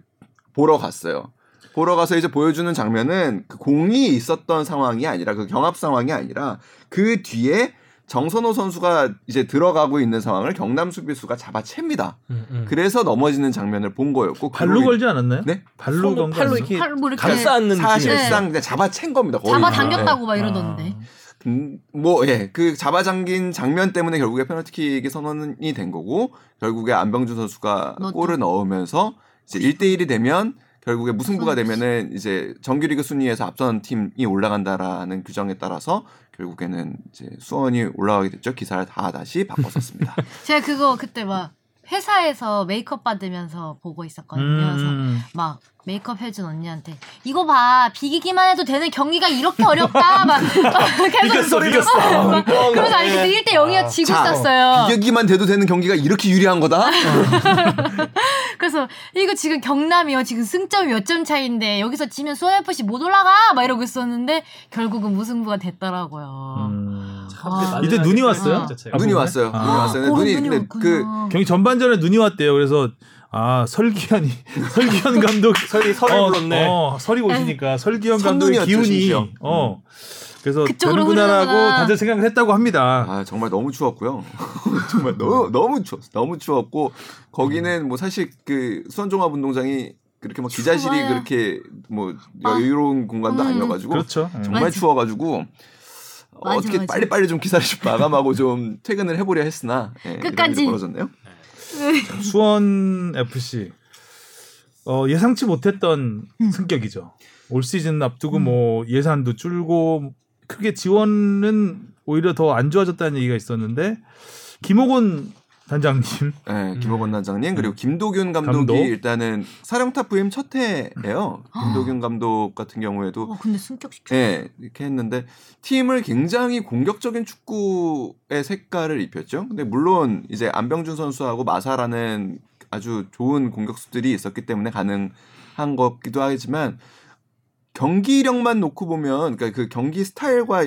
보러 갔어요. 보러 가서 이제 보여주는 장면은 그 공이 있었던 상황이 아니라 그 경합 상황이 아니라 그 뒤에 정선호 선수가 이제 들어가고 있는 상황을 경남 수비수가 잡아챕니다. 음, 음. 그래서 넘어지는 장면을 본 거였고 발로 걸지 않았나요? 네? 발로 건거 팔로? 이렇게 이렇게 감싸 안는 사실상 그냥 잡아챈 겁니다. 잡아 네. 당겼다고 막 이러던데. 음, 뭐, 예, 그 잡아당긴 장면 때문에 결국에 페널티킥이 선언이 된 거고, 결국에 안병준 선수가 넣었죠. 골을 넣으면서 이제 1대1이 되면 결국에 무승부가 무승부. 되면은 이제 정규리그 순위에서 앞선 팀이 올라간다라는 규정에 따라서 결국에는 이제 수원이 올라가게 됐죠. 기사를 다 다시 바꿨었습니다. [LAUGHS] 제가 그거 그때 막 회사에서 메이크업 받으면서 보고 있었거든요. 그래서 음. 막 메이크업 해준 언니한테 이거 봐 비기기만 해도 되는 경기가 이렇게 어렵다 막 [LAUGHS] 계속 이겼어, 이겼어. 막 그러서 아니 그때 1대 0이어 지고 자, 있었어요. 비격기만 돼도 되는 경기가 이렇게 유리한 거다? [LAUGHS] 그래서 이거 지금 경남이요 지금 승점이 몇 점 차인데 여기서 지면 수원 FC 못 올라가 막 이러고 있었는데 결국은 무승부가 됐더라고요. 음. 아. 이때 눈이 왔어요? 자체가. 눈이 왔어요. 아. 눈이 왔어요. 그런 눈이 근데. 그 경기 전반전에 눈이 왔대요. 그래서 아 설기현이 [LAUGHS] 설기현 감독 [LAUGHS] 설이 설을 불렀네. 어, 설이 오시니까 설기현 감독의 기운이. 어 그래서 그쪽으로 되는구나라고. 다들 생각을 했다고 합니다. 아 정말 너무 추웠고요. [LAUGHS] 정말 너무 너무 추웠 너무 추웠고 거기는 뭐 사실 그 수원종합 운동장이 그렇게 막 기자실이. 그렇게 뭐 아. 여유로운 공간도 음. 아니어가지고 그렇죠. 음. 정말 맞아. 추워가지고 맞아, 어떻게 맞아. 빨리 빨리 좀 기사를 좀 마감하고 좀 퇴근을 해보려 했으나 예, 끝까지. 벌어졌네요. 수원 FC 어, 예상치 못했던 음. 승격이죠. 올 시즌 앞두고 뭐 예산도 줄고 크게 지원은 오히려 더 안 좋아졌다는 얘기가 있었는데 김호곤 단장님 네, 김호건 단장님 그리고 김도균 감독이 감독. 일단은 사령탑 부임 첫 해예요. 김도균 감독 같은 경우에도 어, 근데 승격시켜. 예, 이렇게 했는데 팀을 굉장히 공격적인 축구의 색깔을 입혔죠. 근데 물론 이제 안병준 선수하고 마사라는 아주 좋은 공격수들이 있었기 때문에 가능한 것기도 하지만 경기력만 놓고 보면 그러니까 그 경기 스타일과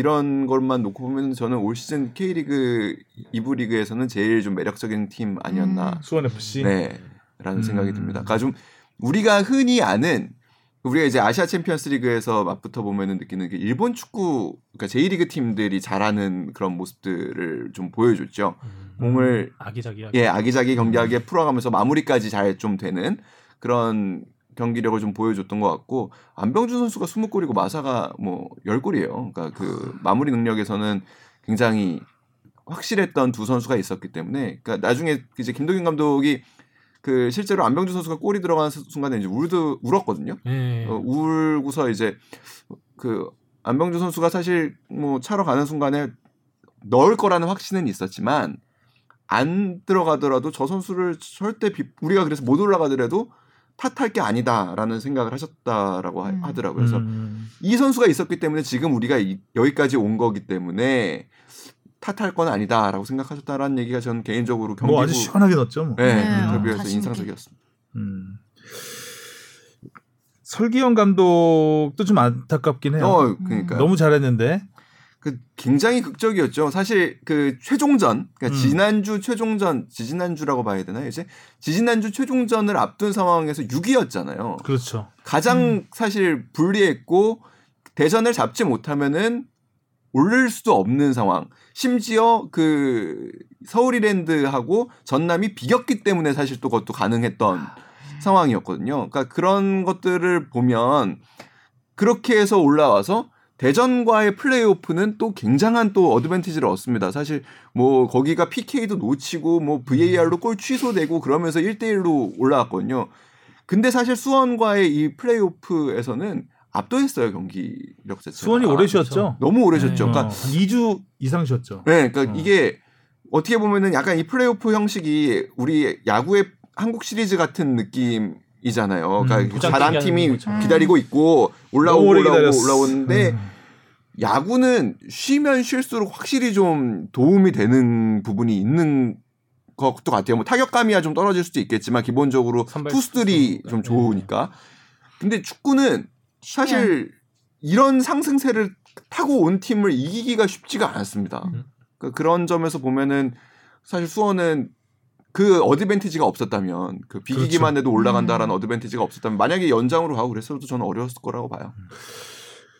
이런 것만 놓고 보면 저는 올 시즌 K리그 2부 리그에서는 제일 좀 매력적인 팀 아니었나 음. 수원 FC. 네. 라는 음. 생각이 듭니다. 그러니까 좀 우리가 흔히 아는 우리가 이제 아시아 챔피언스 리그에서 맞붙어 보면은 느끼는 게 일본 축구 그러니까 제1리그 팀들이 잘하는 그런 모습들을 좀 보여줬죠. 공을 아기자기하게. 예, 아기자기 경기하게 풀어가면서 마무리까지 잘 좀 되는 그런 경기력을 좀 보여줬던 것 같고 안병준 선수가 20골이고 마사가 뭐 10골이에요. 그러니까 그 마무리 능력에서는 굉장히 확실했던 두 선수가 있었기 때문에 그러니까 나중에 이제 김도균 감독이 그 실제로 안병준 선수가 골이 들어가는 순간에 이제 울드 울었거든요. 예. 어, 울고서 이제 그 안병준 선수가 사실 뭐 차러 가는 순간에 넣을 거라는 확신은 있었지만 안 들어가더라도 저 선수를 절대 비, 우리가 그래서 못 올라가더라도 탓할 게 아니다라는 생각을 하셨다라고 하- 음. 하더라고요. 그래서 음. 이 선수가 있었기 때문에 지금 우리가 이- 여기까지 온 거기 때문에 탓할 건 아니다라고 생각하셨다라는 얘기가 저는 개인적으로 경기부 뭐 아주 시원하게 넣었죠. 뭐. 네, 네, 인터뷰에서 있게. 인상적이었습니다. 음. 설기현 감독도 좀 안타깝긴 해요. 어, 그러니까 너무 잘했는데 그 굉장히 극적이었죠. 사실 그 최종전, 그러니까 음. 지난주 최종전, 지지난주라고 봐야 되나요? 이제 지지난주 최종전을 앞둔 상황에서 6위였잖아요. 그렇죠. 가장 음. 사실 불리했고 대전을 잡지 못하면은 오를 수도 없는 상황. 심지어 그 서울이랜드하고 전남이 비겼기 때문에 사실 또 그것도 가능했던 상황이었거든요. 그러니까 그런 것들을 보면 그렇게 해서 올라와서 대전과의 플레이오프는 또 굉장한 또 어드밴티지를 얻습니다. 사실 뭐 거기가 PK도 놓치고 뭐 VAR로 골 취소되고 그러면서 1대1로 올라왔거든요. 근데 사실 수원과의 이 플레이오프에서는 압도했어요 경기력 자체가. 수원이 오래 쉬었죠. 너무 오래 쉬었죠. 어, 그러니까 한 2주 이상 쉬었죠. 네, 그러니까 어. 이게 어떻게 보면은 약간 이 플레이오프 형식이 우리 야구의 한국 시리즈 같은 느낌 이잖아요. 그러니까 음, 잘한 팀이 것처럼. 기다리고 있고 올라오고 올라오고. 올라오는데 음. 야구는 쉬면 쉴수록 확실히 좀 도움이 되는 부분이 있는 것도 같아요. 뭐 타격감이야 좀 떨어질 수도 있겠지만 기본적으로 투수들이. 좀 좋으니까. 근데 축구는 사실 이런 상승세를 타고 온 팀을 이기기가 쉽지가 않았습니다. 음. 그런 점에서 보면은 사실 수원은 그 어드밴티지가 없었다면 그 비기기만 그렇죠. 해도 올라간다라는 음. 어드밴티지가 없었다면 만약에 연장으로 가고 그랬어도 저는 어려웠을 거라고 봐요.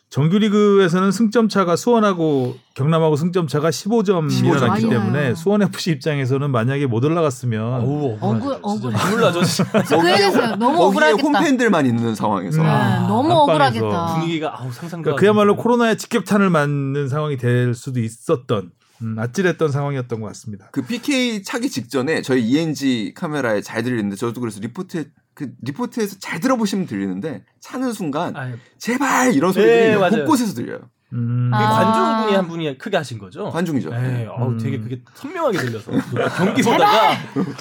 정규리그에서는 승점 차가 수원하고 경남하고 승점 차가 15점 15점. 일어났기 아유. 때문에 수원 FC 입장에서는 만약에 못 올라갔으면 어우 억울- 억울 억울해. 눈물 나죠. [LAUGHS] 그 얘기했어요. 너무 거기에 억울하겠다. 홈팬들만 있는 상황에서 음. 네, 아, 너무 억울하겠다. 분위기가 아우 상상도 그러니까 그야말로 코로나의 직격탄을 맞는 상황이 될 수도 있었던 음, 아찔했던 상황이었던 것 같습니다. 그 PK 차기 직전에 저희 ENG 카메라에 잘 들리는데 저도 그래서 리포트에 그 리포트에서 잘 들어보시면 들리는데 차는 순간 아, 제발 이런 소리들이 네. 곳곳에서 들려요. 음, 아. 관중분이 한 분이 크게 하신 거죠. 관중이죠. 네, 어우, 음. 되게 그게 선명하게 들려서 경기 보다가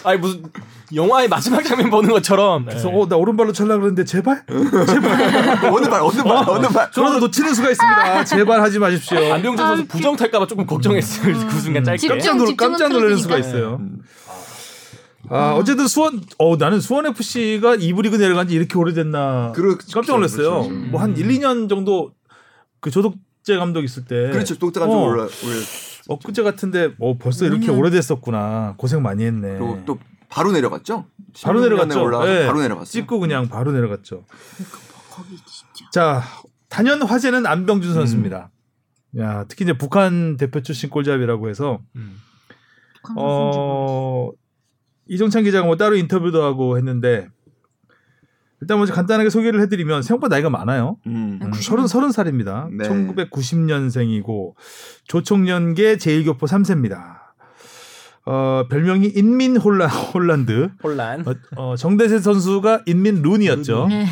아니 무슨 영화의 마지막 장면 보는 것처럼 그래서 네. 어, 나 오른발로 찰라 그러는데 제발 어느 발 어느 발 어 느 발 저라도 놓치는 수가 있습니다. 제발 하지 마십시오. 안병준 선수 부정 탈까봐 조금 걱정했어요 그 순간 짧게. 깜짝, 놀, 깜짝 놀라는 수가. 있어요. 음. 아, 어쨌든 수원, 어, 나는 수원 FC가 2부 리그 내려간 지 이렇게 오래됐나. 그렇죠, 깜짝 놀랐어요. 그렇죠. 음. 뭐한 1, 2년 정도 그조 덕재 감독 있을 때. 그렇죠. 똑딱한 좀 어. 올라 올려. 엊그제 같은데, 어, 벌써 이렇게 5년. 오래됐었구나. 고생 많이 했네. 그리고 또 바로 내려갔죠. 바로 16년에 내려갔죠. 올라가서 예. 바로 내려갔어요. 찍고 그냥 바로 내려갔죠. 거기 진짜. 자, 단연 화제는 안병준 선수입니다. 야, 특히 이제 북한 대표 출신 골잡이라고 해서 음. 어, 이정찬 기자가 뭐 따로 인터뷰도 하고 했는데 일단 먼저 간단하게 소개를 해드리면 생각보다 나이가 많아요. 음. 음, 서른 서른 살입니다. 네. 1990년생이고 조총련계 재일교포 3세입니다. 어, 별명이 인민 홀라, 홀란드. 혼란. 어, 어, 정대세 선수가 인민 루니였죠. 네.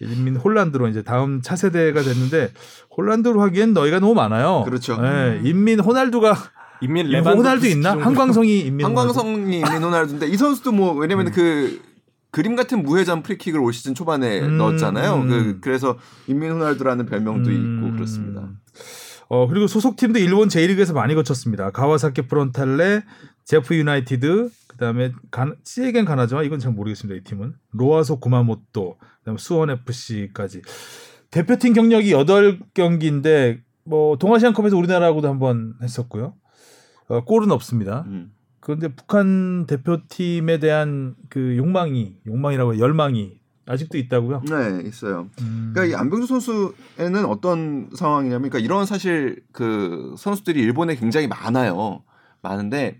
인민 홀란드로 이제 다음 차세대가 됐는데 홀란드로 하기엔 나이가 너무 많아요. 그렇죠. 예, 인민 호날두가 인민 인민 레반도프스키 호날두 있나? 정도. 한광성이 인민 한광성이 있는 호날두인데 이 선수도 뭐 왜냐면 음. 그 그림 같은 무회전 프리킥을 올 시즌 초반에 음, 넣었잖아요. 음. 그, 그래서 인민 호날두라는 별명도 음. 있고 그렇습니다. 어 그리고 소속팀도 일본 제1리그에서 많이 거쳤습니다. 가와사키 프론탈레, 제프 유나이티드, 그다음에 간, 시에겐 가나자와 이건 잘 모르겠습니다. 이 팀은 로아소 구마모토, 그다음에 수원 FC까지 대표팀 경력이 8경기인데 뭐 동아시안컵에서 우리나라하고도 한번 했었고요. 어, 골은 없습니다. 음. 그런데 북한 대표팀에 대한 그 욕망이 욕망이라고 해요. 열망이 아직도 있다고요. 네, 있어요. 음. 그러니까 이 안병주 선수에는 어떤 상황이냐면, 그러니까 이런 사실 그 선수들이 일본에 굉장히 많아요. 많은데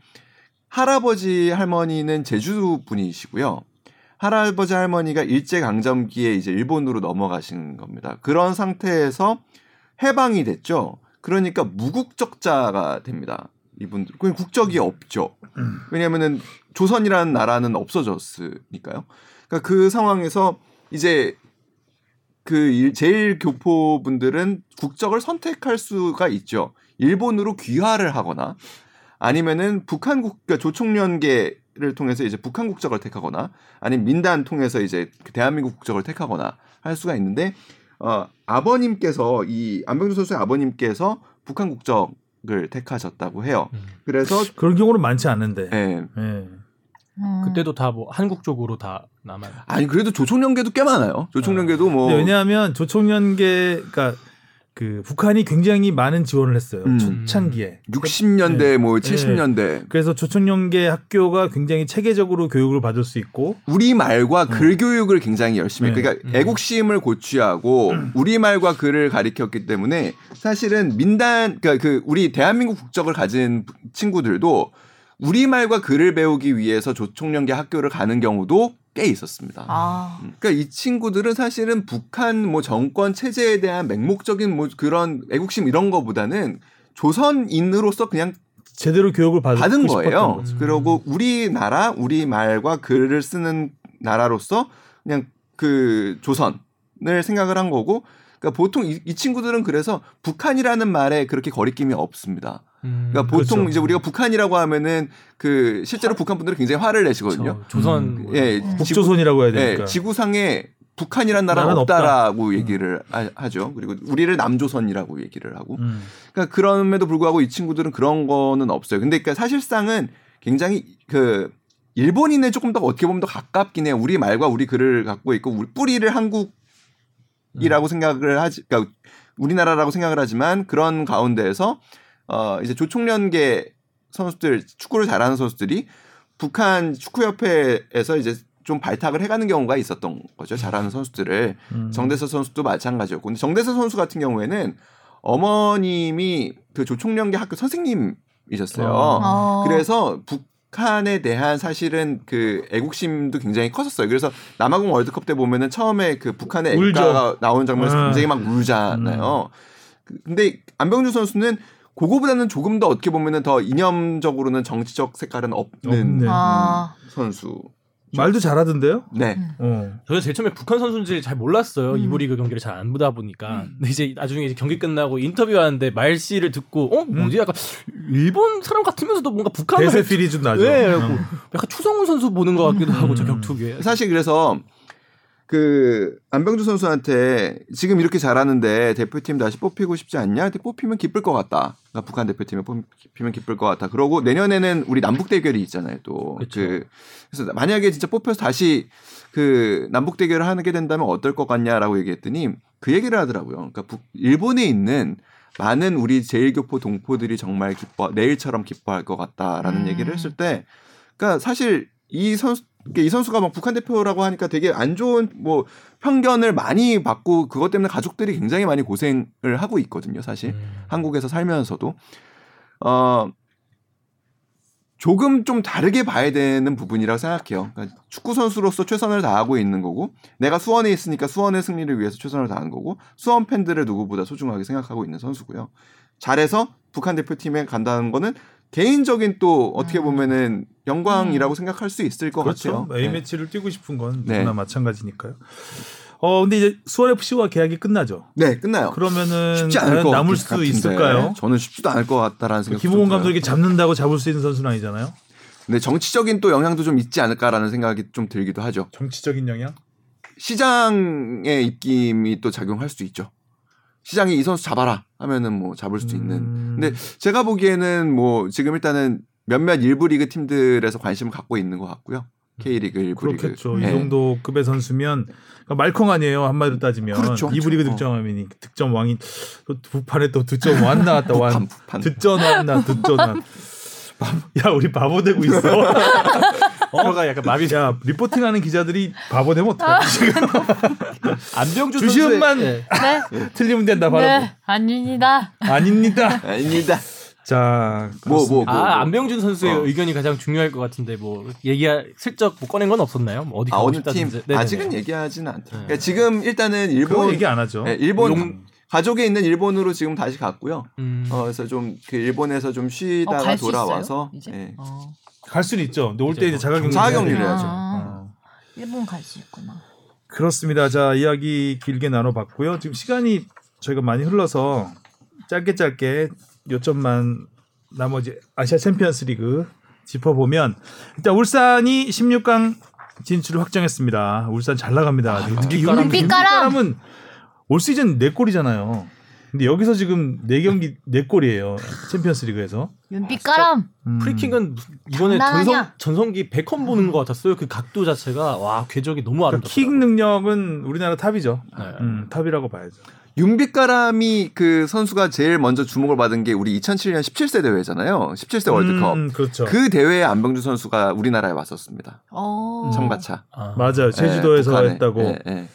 할아버지 할머니는 제주 분이시고요. 할아버지 할머니가 일제 강점기에 이제 일본으로 넘어가신 겁니다. 그런 상태에서 해방이 됐죠. 그러니까 무국적자가 됩니다. 이분들 그냥 국적이 없죠. 왜냐하면은 조선이라는 나라는 없어졌으니까요. 그러니까 그 상황에서 이제 그 일- 제일 교포 분들은 국적을 선택할 수가 있죠. 일본으로 귀화를 하거나 아니면은 북한 국 그러니까 조총련계를 통해서 이제 북한 국적을 택하거나 아니면 민단 통해서 이제 그 대한민국 국적을 택하거나 할 수가 있는데 어 아버님께서 이 안병주 선수의 아버님께서 북한 국적 을 택하셨다고 해요. 음. 그래서 그런 경우는 많지 않은데. 예. 예. 음. 그때도 다 뭐 한국 쪽으로 다 남아요. 아니 그래도 조총련계도 꽤 많아요. 조총련계도 뭐 근데 왜냐하면 조총련계 그러니까 그 북한이 굉장히 많은 지원을 했어요. 음. 초창기에. 60년대 네. 뭐 70년대 그래서 조총련계 학교가 굉장히 체계적으로 교육을 받을 수 있고 우리말과 글 교육을 굉장히 열심히 네. 그러니까 음. 애국심을 고취하고 우리말과 글을 가리켰기 때문에 사실은 민단 그러니까 그 우리 대한민국 국적을 가진 친구들도 우리말과 글을 배우기 위해서 조총련계 학교를 가는 경우도 꽤 있었습니다. 아. 음, 그러니까 이 친구들은 사실은 북한 뭐 정권 체제에 대한 맹목적인 뭐 그런 애국심 이런 거보다는 조선인으로서 그냥 제대로 교육을 받, 받은 거예요. 거죠. 그리고 우리나라 우리 말과 글을 쓰는 나라로서 그냥 그 조선을 생각을 한 거고 그러니까 보통 이, 이 친구들은 그래서 북한이라는 말에 그렇게 거리낌이 없습니다. 음, 그러니까 보통 그렇죠. 이제 우리가 북한이라고 하면은 그 실제로 북한 분들은 굉장히 화를 내시거든요. 저 조선 음. 뭐 예, 음. 지구, 북조선이라고 해야 예, 되니까. 지구상에 북한이라는 나라는 나라는 없다. 없다라고 얘기를 하, 죠 그리고 우리를 남조선이라고 얘기를 하고. 음. 그러니까 그럼에도 불구하고 이 친구들은 그런 거는 없어요. 근데 그러니까 사실상은 굉장히 그 일본인에 조금 더 어떻게 보면 더 가깝긴 해요. 우리 말과 우리 글을 갖고 있고 우리 뿌리를 한국이라고 생각을 하지, 그러니까 우리나라라고 생각을 하지만 그런 가운데에서 어 이제 조총련계 선수들 축구를 잘하는 선수들이 북한 축구협회에서 이제 좀 발탁을 해가는 경우가 있었던 거죠. 잘하는 선수들을 음. 정대서 선수도 마찬가지였고, 근데 정대서 선수 같은 경우에는 어머님이 그 조총련계 학교 선생님이셨어요. 어. 어. 그래서 북한에 대한 사실은 그 애국심도 굉장히 컸었어요. 그래서 남아공 월드컵 때 보면은 처음에 그 북한의. 애국가가 나오는 장면에서 아. 굉장히 막 울잖아요. 그- 근데 안병주 선수는 그거보다는 조금 더 어떻게 보면은 더 이념적으로는 정치적 색깔은 없는. 아. 선수. 말도 잘하던데요? 네. 어. 저는 제일 처음에 북한 선수인지 잘 몰랐어요. 음. 이부 리그 경기를 잘 안 보다 보니까. 음. 근데 이제 나중에 이제 경기 끝나고 인터뷰하는데 말씨를 듣고 어 음. 뭐지 약간 일본 사람 같으면서도 뭔가 북한을 대세 필이 좀 나죠. 네, 어. 약간 추성훈 선수 보는 것 같기도 하고 저 음. 격투기에. 사실 그래서 그 안병주 선수한테 지금 이렇게 잘하는데 대표팀 다시 뽑히고 싶지 않냐? 뽑히면 기쁠 것 같다. 그러니까 북한 대표팀에 뽑히면 기쁠 것 같다. 그러고 내년에는 우리 남북 대결이 있잖아요. 또. 그 그래서 만약에 진짜 뽑혀서 다시 그 남북 대결을 하게 된다면 어떨 것 같냐라고 얘기했더니 그 얘기를 하더라고요. 그러니까 북, 일본에 있는 많은 우리 제일교포 동포들이 정말 기뻐 내일처럼 기뻐할 것 같다라는 음. 얘기를 했을 때, 그러니까 사실 이 선수 이게 이 선수가 막 북한 대표라고 하니까 되게 안 좋은 뭐 편견을 많이 받고 그것 때문에 가족들이 굉장히 많이 고생을 하고 있거든요. 사실 음. 한국에서 살면서도 어 조금 좀 다르게 봐야 되는 부분이라고 생각해요. 그러니까 축구 선수로서 최선을 다하고 있는 거고 내가 수원에 있으니까 수원의 승리를 위해서 최선을 다한 거고 수원 팬들을 누구보다 소중하게 생각하고 있는 선수고요. 잘해서 북한 대표팀에 간다는 거는 개인적인 또 어떻게 음. 보면은 영광이라고 생각할 수 있을 것 그렇죠. 같아요. A 네. 매치를 뛰고 싶은 건 네. 누구나 마찬가지니까요. 어 근데 이제 수원 FC와 계약이 끝나죠. 네, 끝나요. 그러면은 쉽지 않을 것 남을 같- 수 같은데. 있을까요? 저는 쉽지도 않을 것 같다라는 생각. 김호곤 감독이 잡는다고 잡을 수 있는 선수는 아니잖아요. 근데 정치적인 또 영향도 좀 있지 않을까라는 생각이 좀 들기도 하죠. 정치적인 영향. 시장의 입김이 또 작용할 수도 있죠. 시장이 이 선수 잡아라 하면은 뭐 잡을 수도 있는. 음. 근데 제가 보기에는 뭐 지금 일단은 몇몇 일부 리그 팀들에서 관심을 갖고 있는 것 같고요. K리그 일부 리그. 그렇겠죠. 네. 이 정도 급의 선수면 그러니까 말콩 아니에요 한마디로 따지면 그렇죠. 이부 리그 어. 득점왕이니 득점 왕이 또 부판에 또 득점 완 나왔다 완. 득점 완나 득점 완. [LAUGHS] 야 우리 바보 되고 있어. [LAUGHS] 혀가 약간 마비. 야 리포팅하는 기자들이 바보 되면 어떡해? 지금 [LAUGHS] 안병주 주시은만 예. 네. 틀리면 된다 바로. 네. 아닙니다. 아닙니다. 아닙니다. 자 뭐, 뭐, 뭐. 아 안병준 선수의 어. 의견이 가장 중요할 것 같은데 뭐 얘기야 슬쩍 뭐 꺼낸 건 없었나요? 뭐 어디 아 어느 팀. 네네네. 아직은 얘기하지는 않죠. 네. 그러니까 지금 일단은 일본 얘기 안 하죠. 네, 일본 용- 가족에 있는 일본으로 지금 다시 갔고요. 음. 어, 그래서 좀 그 일본에서 좀 어, 쉬다가 갈수 돌아와서 있어요? 이제? 예. 어. 갈 수는 있죠. 근데 올 때 이제 뭐 자가격리 자가격리를 해야 돼요. 해야죠. 아, 어. 일본 갈 수 있구나. 그렇습니다. 자 이야기 길게 나눠봤고요. 지금 시간이 저희가 많이 흘러서 짧게 짧게 요점만 나머지 아시아 챔피언스리그 짚어보면 일단 울산이 16강 진출을 확정했습니다. 울산 잘 나갑니다. 특히 윤빛가람. 윤빛가람은 올 시즌 4골이잖아요. 근데 여기서 지금 4경기 4골이에요. 챔피언스리그에서. 윤빛가람. 음. 프리킥은 이번에 전성. 전성기 베컴 보는 것 같았어요. 그 각도 자체가 와 궤적이 너무 그러니까 아름답다. 킥 능력은 우리나라 탑이죠. 네. 음, 탑이라고 봐야죠. 윤빛가람이 그 선수가 제일 먼저 주목을 받은 게 우리 2007년 17세 대회잖아요. 17세 월드컵. 음, 그렇죠. 그 대회에 안병준 선수가 우리나라에 왔었습니다. 어. 참가차. 아. 맞아요. 제주도에서 예, 북한에. 했다고. 예, 예.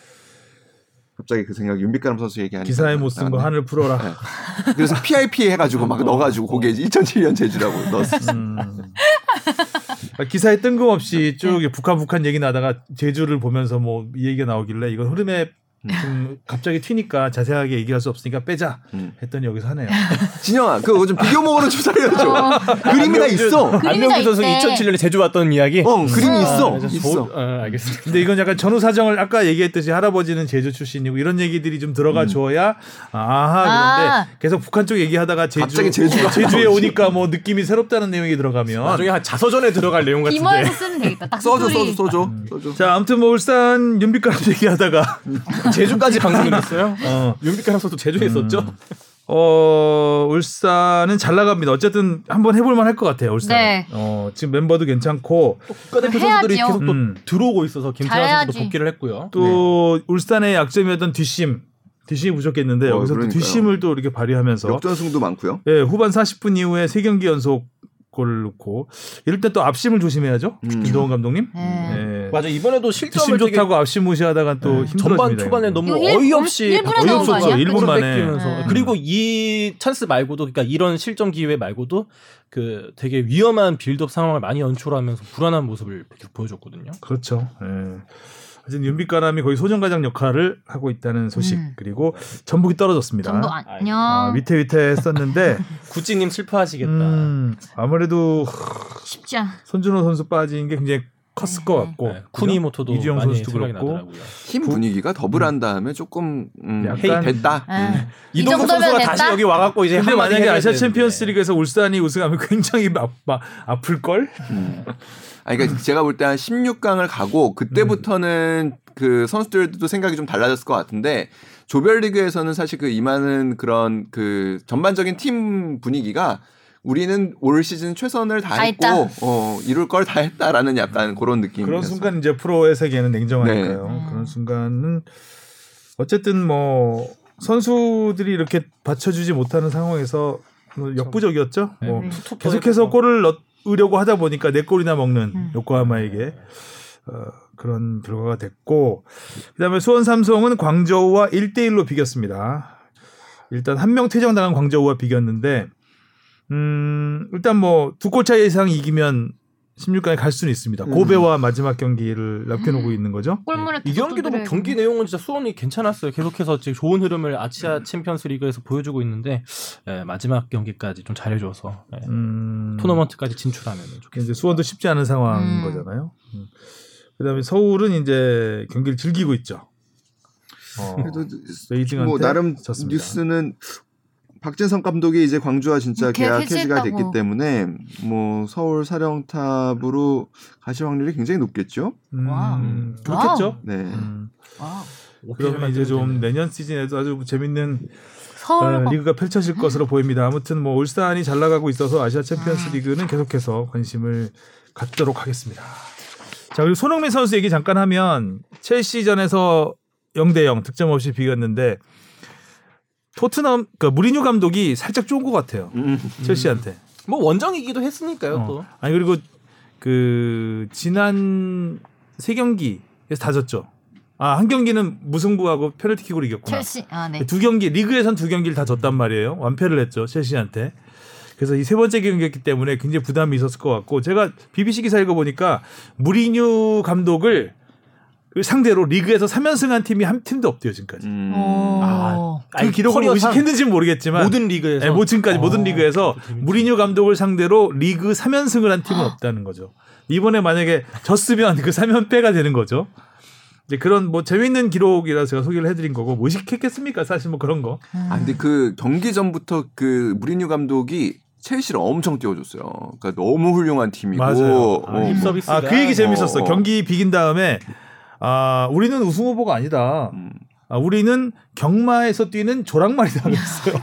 갑자기 그 생각 윤빛가람 선수 얘기하니까 기사에 못 쓴거 나갔네. 하늘 풀어라. 네. 그래서 PIP 해가지고 막 넣어가지고 거기에 2007년 제주라고 넣었어. 음. 그러니까 기사에 뜬금없이 쭉 북한 북한 얘기 나다가 제주를 보면서 뭐이 얘기가 나오길래 이건 흐름에 좀 갑자기 튀니까 자세하게 얘기할 수 없으니까 빼자 음. 했더니 여기서 하네요. [LAUGHS] 진영아, 그거 좀 비교목으로 좀 살려줘. 그림이 다 있어. 안병준 선수 있대. 2007년에 제주 왔던 이야기. 어, 그림이 있어. 아, 저- 있어. 아, 알겠습니다. 근데 이건 약간 전후 사정을 아까 얘기했듯이 할아버지는 제주 출신이고 이런 얘기들이 좀 들어가 줘야 아하 그런데 아. 계속 북한 쪽 얘기하다가 제주 갑자기 제주가 제주에. 오니까 뭐 느낌이 새롭다는 내용이 들어가면 나중에 한 자서전에 들어갈 내용 같은데. 이모에서 쓰면 되겠다. 딱 써줘. 써줘, 써줘, 음. 써줘. 자 아무튼 뭐 울산 윤빛가람 얘기하다가 제주까지 방송이 됐어요. [LAUGHS] 어, 윤빛가람 선수 제주에 있었죠. 어 울산은 잘 나갑니다. 어쨌든 한번 해볼만 할 것 같아요. 울산. 네. 어 지금 멤버도 괜찮고 국가대표 해야지요. 선수들이 계속 또 음. 들어오고 있어서 김태환 선수도 잘해야지. 복귀를 했고요. 또 울산의 약점이었던 뒷심 뒷심이 부족했는데 어, 여기서 또 그러니까요. 뒷심을 또 이렇게 발휘하면서 역전승도 많고요. 예, 후반 40분 이후에 세 경기 연속 골을 넣고 이럴 때 또 앞심을 조심해야죠. 음. 김도훈 감독님. 네. 예. 맞아 이번에도 뒷심 실점을 되게 좋다고 앞심 무시하다가 또 힘들어집니다. 전반 초반에. 너무 어이없이 일- 일분에 나온 거 아니야? 일분 골을 만에. 네. 그리고 이 찬스 말고도 그러니까 이런 실점 기회 말고도 그 되게 위험한 빌드업 상황을 많이 연출하면서 불안한 모습을 계속 보여줬거든요. 그렇죠. 예. 어쨌든 윤빛가람이 거의 소정가장 역할을 하고 있다는 소식 음. 그리고 전북이 떨어졌습니다. 전부 안녕. 아, 위태위태했었는데 [LAUGHS] 구찌님 슬퍼하시겠다. 음, 아무래도 쉽지 않. 손준호 선수 빠진 게 굉장히 컸을 것 네. 같고 네, 쿠니모토도 이주영 많이 선수도 그렇고. 팀 분위기가 더블한 다음에 조금 음, 약간- 헤이 됐다. 아, 음. 이 이동국 선수가 다시 됐다? 여기 와갖고 이제 근데 만약에 아시아. 챔피언스리그에서 울산이 우승하면 굉장히 아, 아, 아플 걸. 음. 아, 그러니까 제가 볼 때 한 16강을 가고 그때부터는 그 선수들도 생각이 좀 달라졌을 것 같은데 조별리그에서는 사실 그 임하는 그런 그 전반적인 팀 분위기가 우리는 올 시즌 최선을 다 다했고. 어, 이룰 걸 다 했다라는 약간 그런 느낌이었어요. 그런 순간 이제 프로의 세계는 냉정하니까요. 네. 그런 순간은 어쨌든 뭐 선수들이 이렇게 받쳐주지 못하는 상황에서 뭐 역부족이었죠. 네. 뭐 음. 투톱 계속해서 골을 넣 으려고 하다 보니까 네 골이나 먹는 음. 요코하마에게 어, 그런 결과가 됐고 그다음에 수원 삼성은 광저우와 1대 1로 비겼습니다. 일단 한 명 퇴장당한 광저우와 비겼는데 음, 일단 뭐 두 골 차이 이상 이기면 16강에 갈 수는 있습니다. 음. 고베와 마지막 경기를 남겨놓고 있는 거죠. 골문에 이 경기도 뭐 경기. 내용은 진짜 수원이 괜찮았어요. 계속해서 지금 좋은 흐름을 아시아 챔피언스 리그에서 보여주고 있는데 예, 마지막 경기까지 좀 잘해줘서 예, 음, 토너먼트까지 진출하면 좋겠습니다. 이제 수원도 쉽지 않은 상황인 음. 거잖아요. 음. 그다음에 서울은 이제 경기를 즐기고 있죠. 어, 그래도 뭐 나름 졌습니다. 뉴스는 박재성 감독이 이제 광주와 진짜 계약 계약 해지가. 됐기 때문에 뭐 서울 사령탑으로 가실 확률이 굉장히 높겠죠. 와우. 음, 그렇겠죠. 네. 음, 와우. 그러면 이제 좀 내년 시즌에도 아주 재밌는 서울 어, 리그가 펼쳐질 것으로 보입니다. 아무튼 뭐 울산이 잘 나가고 있어서 아시아 챔피언스 아. 리그는 계속해서 관심을 갖도록 하겠습니다. 자 그리고 손흥민 선수 얘기 잠깐 하면 첼시전에서 0대 0 득점 없이 비겼는데 토트넘 그 무리뉴 감독이 살짝 좋은 것 같아요. 음. 첼시한테. 뭐 원정이기도 했으니까요. 어. 또. 아니 그리고 그 지난 세 경기에서 다 졌죠. 아 한 경기는 무승부하고 페널티킥으로 이겼구나. 첼시. 아 네. 두 경기 리그에선 두 경기를 다 졌단 말이에요. 완패를 했죠 첼시한테. 그래서 이 세 번째 경기였기 때문에 굉장히 부담이 있었을 것 같고 제가 BBC 기사 읽어 보니까 무리뉴 감독을 상대로 리그에서 3연승한 팀이 한 팀도 없대요 지금까지. 음. 오. 아, 그 기록을 의식했는지는 모르겠지만 모든 리그에서 네, 뭐 지금까지 어, 모든 리그에서 재밌지. 무리뉴 감독을 상대로 리그 3연승을 한 팀은 없다는 거죠. 이번에 만약에 졌으면 그 3연패가 되는 거죠. 이제 그런 뭐 재밌는 기록이라서 제가 소개를 해드린 거고 뭐 의식했겠습니까? 사실 뭐 그런 거. 아 근데 그 경기 전부터 그 무리뉴 감독이 첼시를 엄청 띄워줬어요. 그러니까 너무 훌륭한 팀이고. 맞아요. 아, 어, 뭐, 아 그 얘기 재밌었어. 어, 어. 경기 비긴 다음에 아 우리는 우승 후보가 아니다. 음. 아, 우리는 경마에서 뛰는 조랑말이다 그랬어요.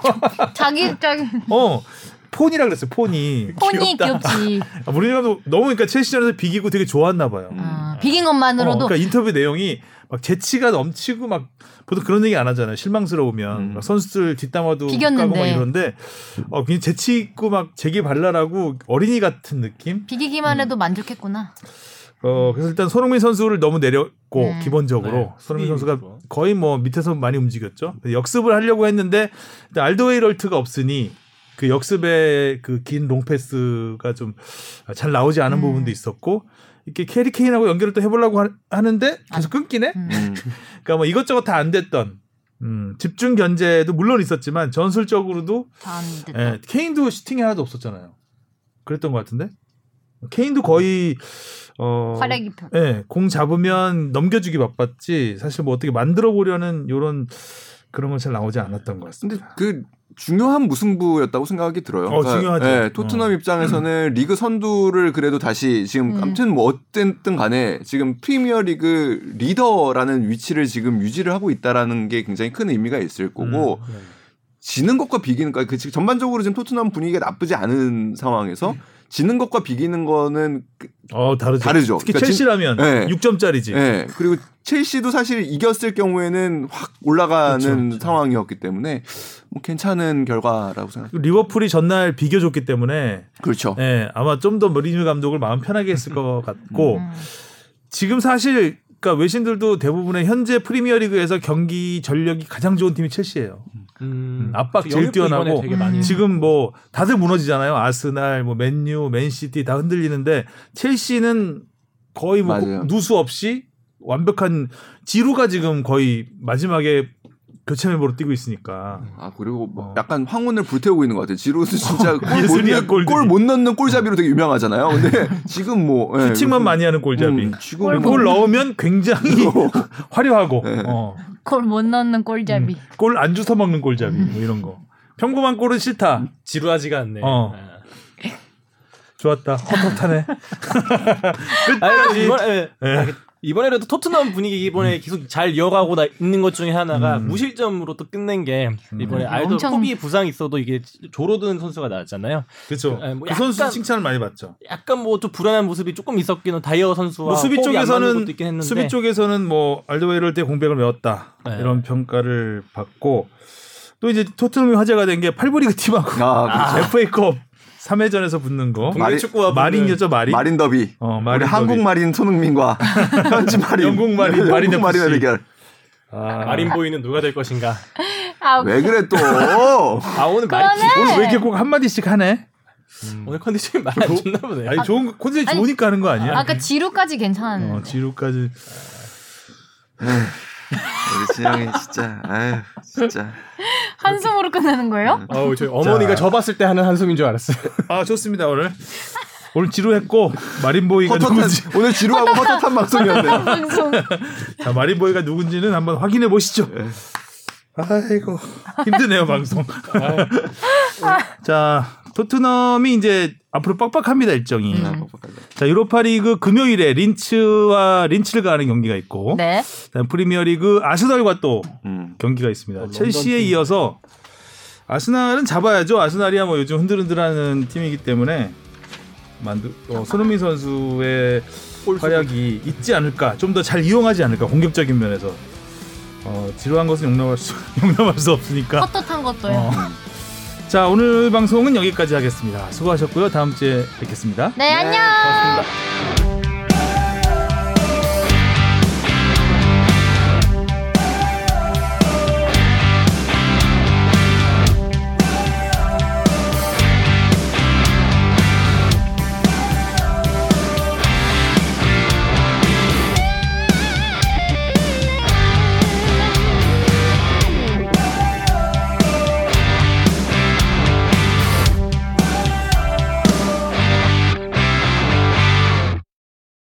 자기 자기 어 폰이라 그랬어요. 폰이. 폰이 귀엽다. 귀엽지. 아, 감독 너무 그러니까 첼시전에서 비기고 되게 좋았나 봐요. 아, 비긴 어, 것만으로도 그러니까 인터뷰 내용이 막 재치가 넘치고 막 보통 그런 얘기 안 하잖아요. 실망스러우면 음. 막 선수들 뒷담화도 비겼는데. 까고 막 이런데 어 그냥 재치 있고 막 재기 발랄하고 어린이 같은 느낌. 비기기만 해도 만족했구나. 어 그래서 일단 손흥민 선수를 너무 내렸고 음. 기본적으로 네, 손흥민 선수가 위주로. 거의 뭐 밑에서 많이 움직였죠. 역습을 하려고 했는데 일단 알도웨이럴트가 없으니 그 역습의 그 긴 롱패스가 좀 잘 나오지 않은 음. 부분도 있었고 이렇게 해리 케인하고 연결을 또 해보려고 하- 하는데 계속 끊기네. 음. 음. [LAUGHS] 그러니까 뭐 이것저것 다 안 됐던 음, 집중 견제도 물론 있었지만 전술적으로도 다 안 됐다. 예, 케인도 슈팅이 하나도 없었잖아요. 그랬던 것 같은데 케인도 거의 어, 활약이 별. 예, 공 잡으면 넘겨주기 바빴지 사실 뭐 어떻게 만들어 보려는 요런 그런 건 잘 나오지 않았던 것 근데 같습니다. 그 중요한 무승부였다고 생각이 들어요. 어, 중요하죠. 예, 토트넘 어. 입장에서는 리그 선두를 그래도 다시 지금 음. 아무튼 뭐 어쨌든 간에 지금 프리미어 리그 리더라는 위치를 지금 유지를 하고 있다라는 게 굉장히 큰 의미가 있을 거고 음. 지는 것과 비기는 거, 그 지금 전반적으로 지금 토트넘 분위기가 나쁘지 않은 상황에서 지는 것과 비기는 거는 그- 어 다르죠. 다르죠. 특히 그러니까 첼시라면 예. 6점짜리지. 예. 그리고 첼시도 사실 이겼을 경우에는 확 올라가는 그렇죠, 그렇죠. 상황이었기 때문에 뭐 괜찮은 결과라고 생각합니다. 리버풀이 전날 비겨줬기 때문에 그렇죠. 예, 아마 좀 더 머리뉴 감독을 마음 편하게 했을 것 같고 음. 지금 사실 그러니까 외신들도 대부분의 현재 프리미어리그에서 경기 전력이 가장 좋은 팀이 첼시예요. 음, 압박 제일 뛰어나고 음. 지금 뭐 다들 무너지잖아요. 아스날, 뭐 맨유, 맨시티 다 흔들리는데 첼시는 거의 뭐 맞아요. 누수 없이 완벽한 지루가 지금 거의 마지막에 교체 멤버로 뛰고 있으니까 아 그리고 뭐 어. 약간 황혼을 불태우고 있는 것 같아요. 지루스 진짜 [LAUGHS] 골들이. 골못 넣는 골잡이로 되게 유명하잖아요. 근데 [LAUGHS] 지금 뭐 예, 슈팅만 그- 많이 하는 골잡이. 음, 지금 골골 넣으면 굉장히 [LAUGHS] 화려하고 네. 어. 골못 넣는 골잡이. 골안 주워 먹는 골잡이 뭐 이런 거. 평범한 골은 싫다. 지루하지가 않네. 어. 아. 좋았다. 헛헛하네. [LAUGHS] 아니, 이번에 예. 이번에라도 토트넘 분위기 이번에 계속 잘 이어가고 나- 있는 것 중에 하나가 음. 무실점으로 또 끝낸 게 이번에 음. 알도 엄청- 코비 부상 있어도 이게 조로든 선수가 나왔잖아요. 그렇죠. 그, 뭐 그 선수 칭찬을 많이 받죠. 약간 뭐 좀 불안한 모습이 조금 있었기는 다이어 선수와 뭐 수비 쪽에서는 것도 있긴 했는데 수비 쪽에서는 뭐 알드웨이럴 때 공백을 메웠다 네. 이런 평가를 받고 또 이제 토트넘이 화제가 된 게 팔브리그 팀하고 아, 그렇죠. [LAUGHS] FA컵 3회전에서 붙는 거 마리- 축구와 마린이었죠 마린. 마린 더비. 어 우리 마린 한국 더비. 마린 손흥민과 [LAUGHS] 현지 마린 영국 마린, 영국 마린 마린의. 대결. 아, 마린 보이는 누가 될 것인가. 아, 왜 그래 또? 아 오늘 그러네. 오늘 왜 이렇게 꼭 한 마디씩 하네? 오늘 컨디션이 많이 안 좋나 보네. 아니 좋은 아니, 좋으니까 하는 거 아니야? 아까 지루까지 괜찮았는데. 어, 지루까지 우리 진영이 진짜 아유 진짜 한숨으로 끝나는 거예요? 어우 저희 어머니가 자. 저 봤을 때 하는 한숨인 줄 알았어요. 아 좋습니다 오늘 오늘 지루했고 마린보이가 헛헛한 누군지 오늘 지루하고 헛헛한 방송이었네요. 방송. [LAUGHS] 자 마린보이가 누군지는 한번 확인해 보시죠. 아이고 힘드네요 방송. 자 토트넘이 이제 앞으로 빡빡합니다 일정이. 음. 자 유로파리그 금요일에 린츠와 린츠를 가는 경기가 있고, 네. 프리미어리그 아스널과 또 음. 경기가 있습니다. 런던 첼시에 팀. 이어서 아스날은 잡아야죠. 아스날이야 뭐 요즘 흔들흔들하는 팀이기 때문에 만두 어, 손흥민 선수의 활약이 있지 않을까, 좀 더 잘 이용하지 않을까 공격적인 면에서 어, 지루한 것은 용납할 수 [LAUGHS] 용납할 수 없으니까. 헛헛한 것도요. 어. [LAUGHS] 자 오늘 방송은 여기까지 하겠습니다. 수고하셨고요. 다음 주에 뵙겠습니다. 네, 안녕. 고맙습니다.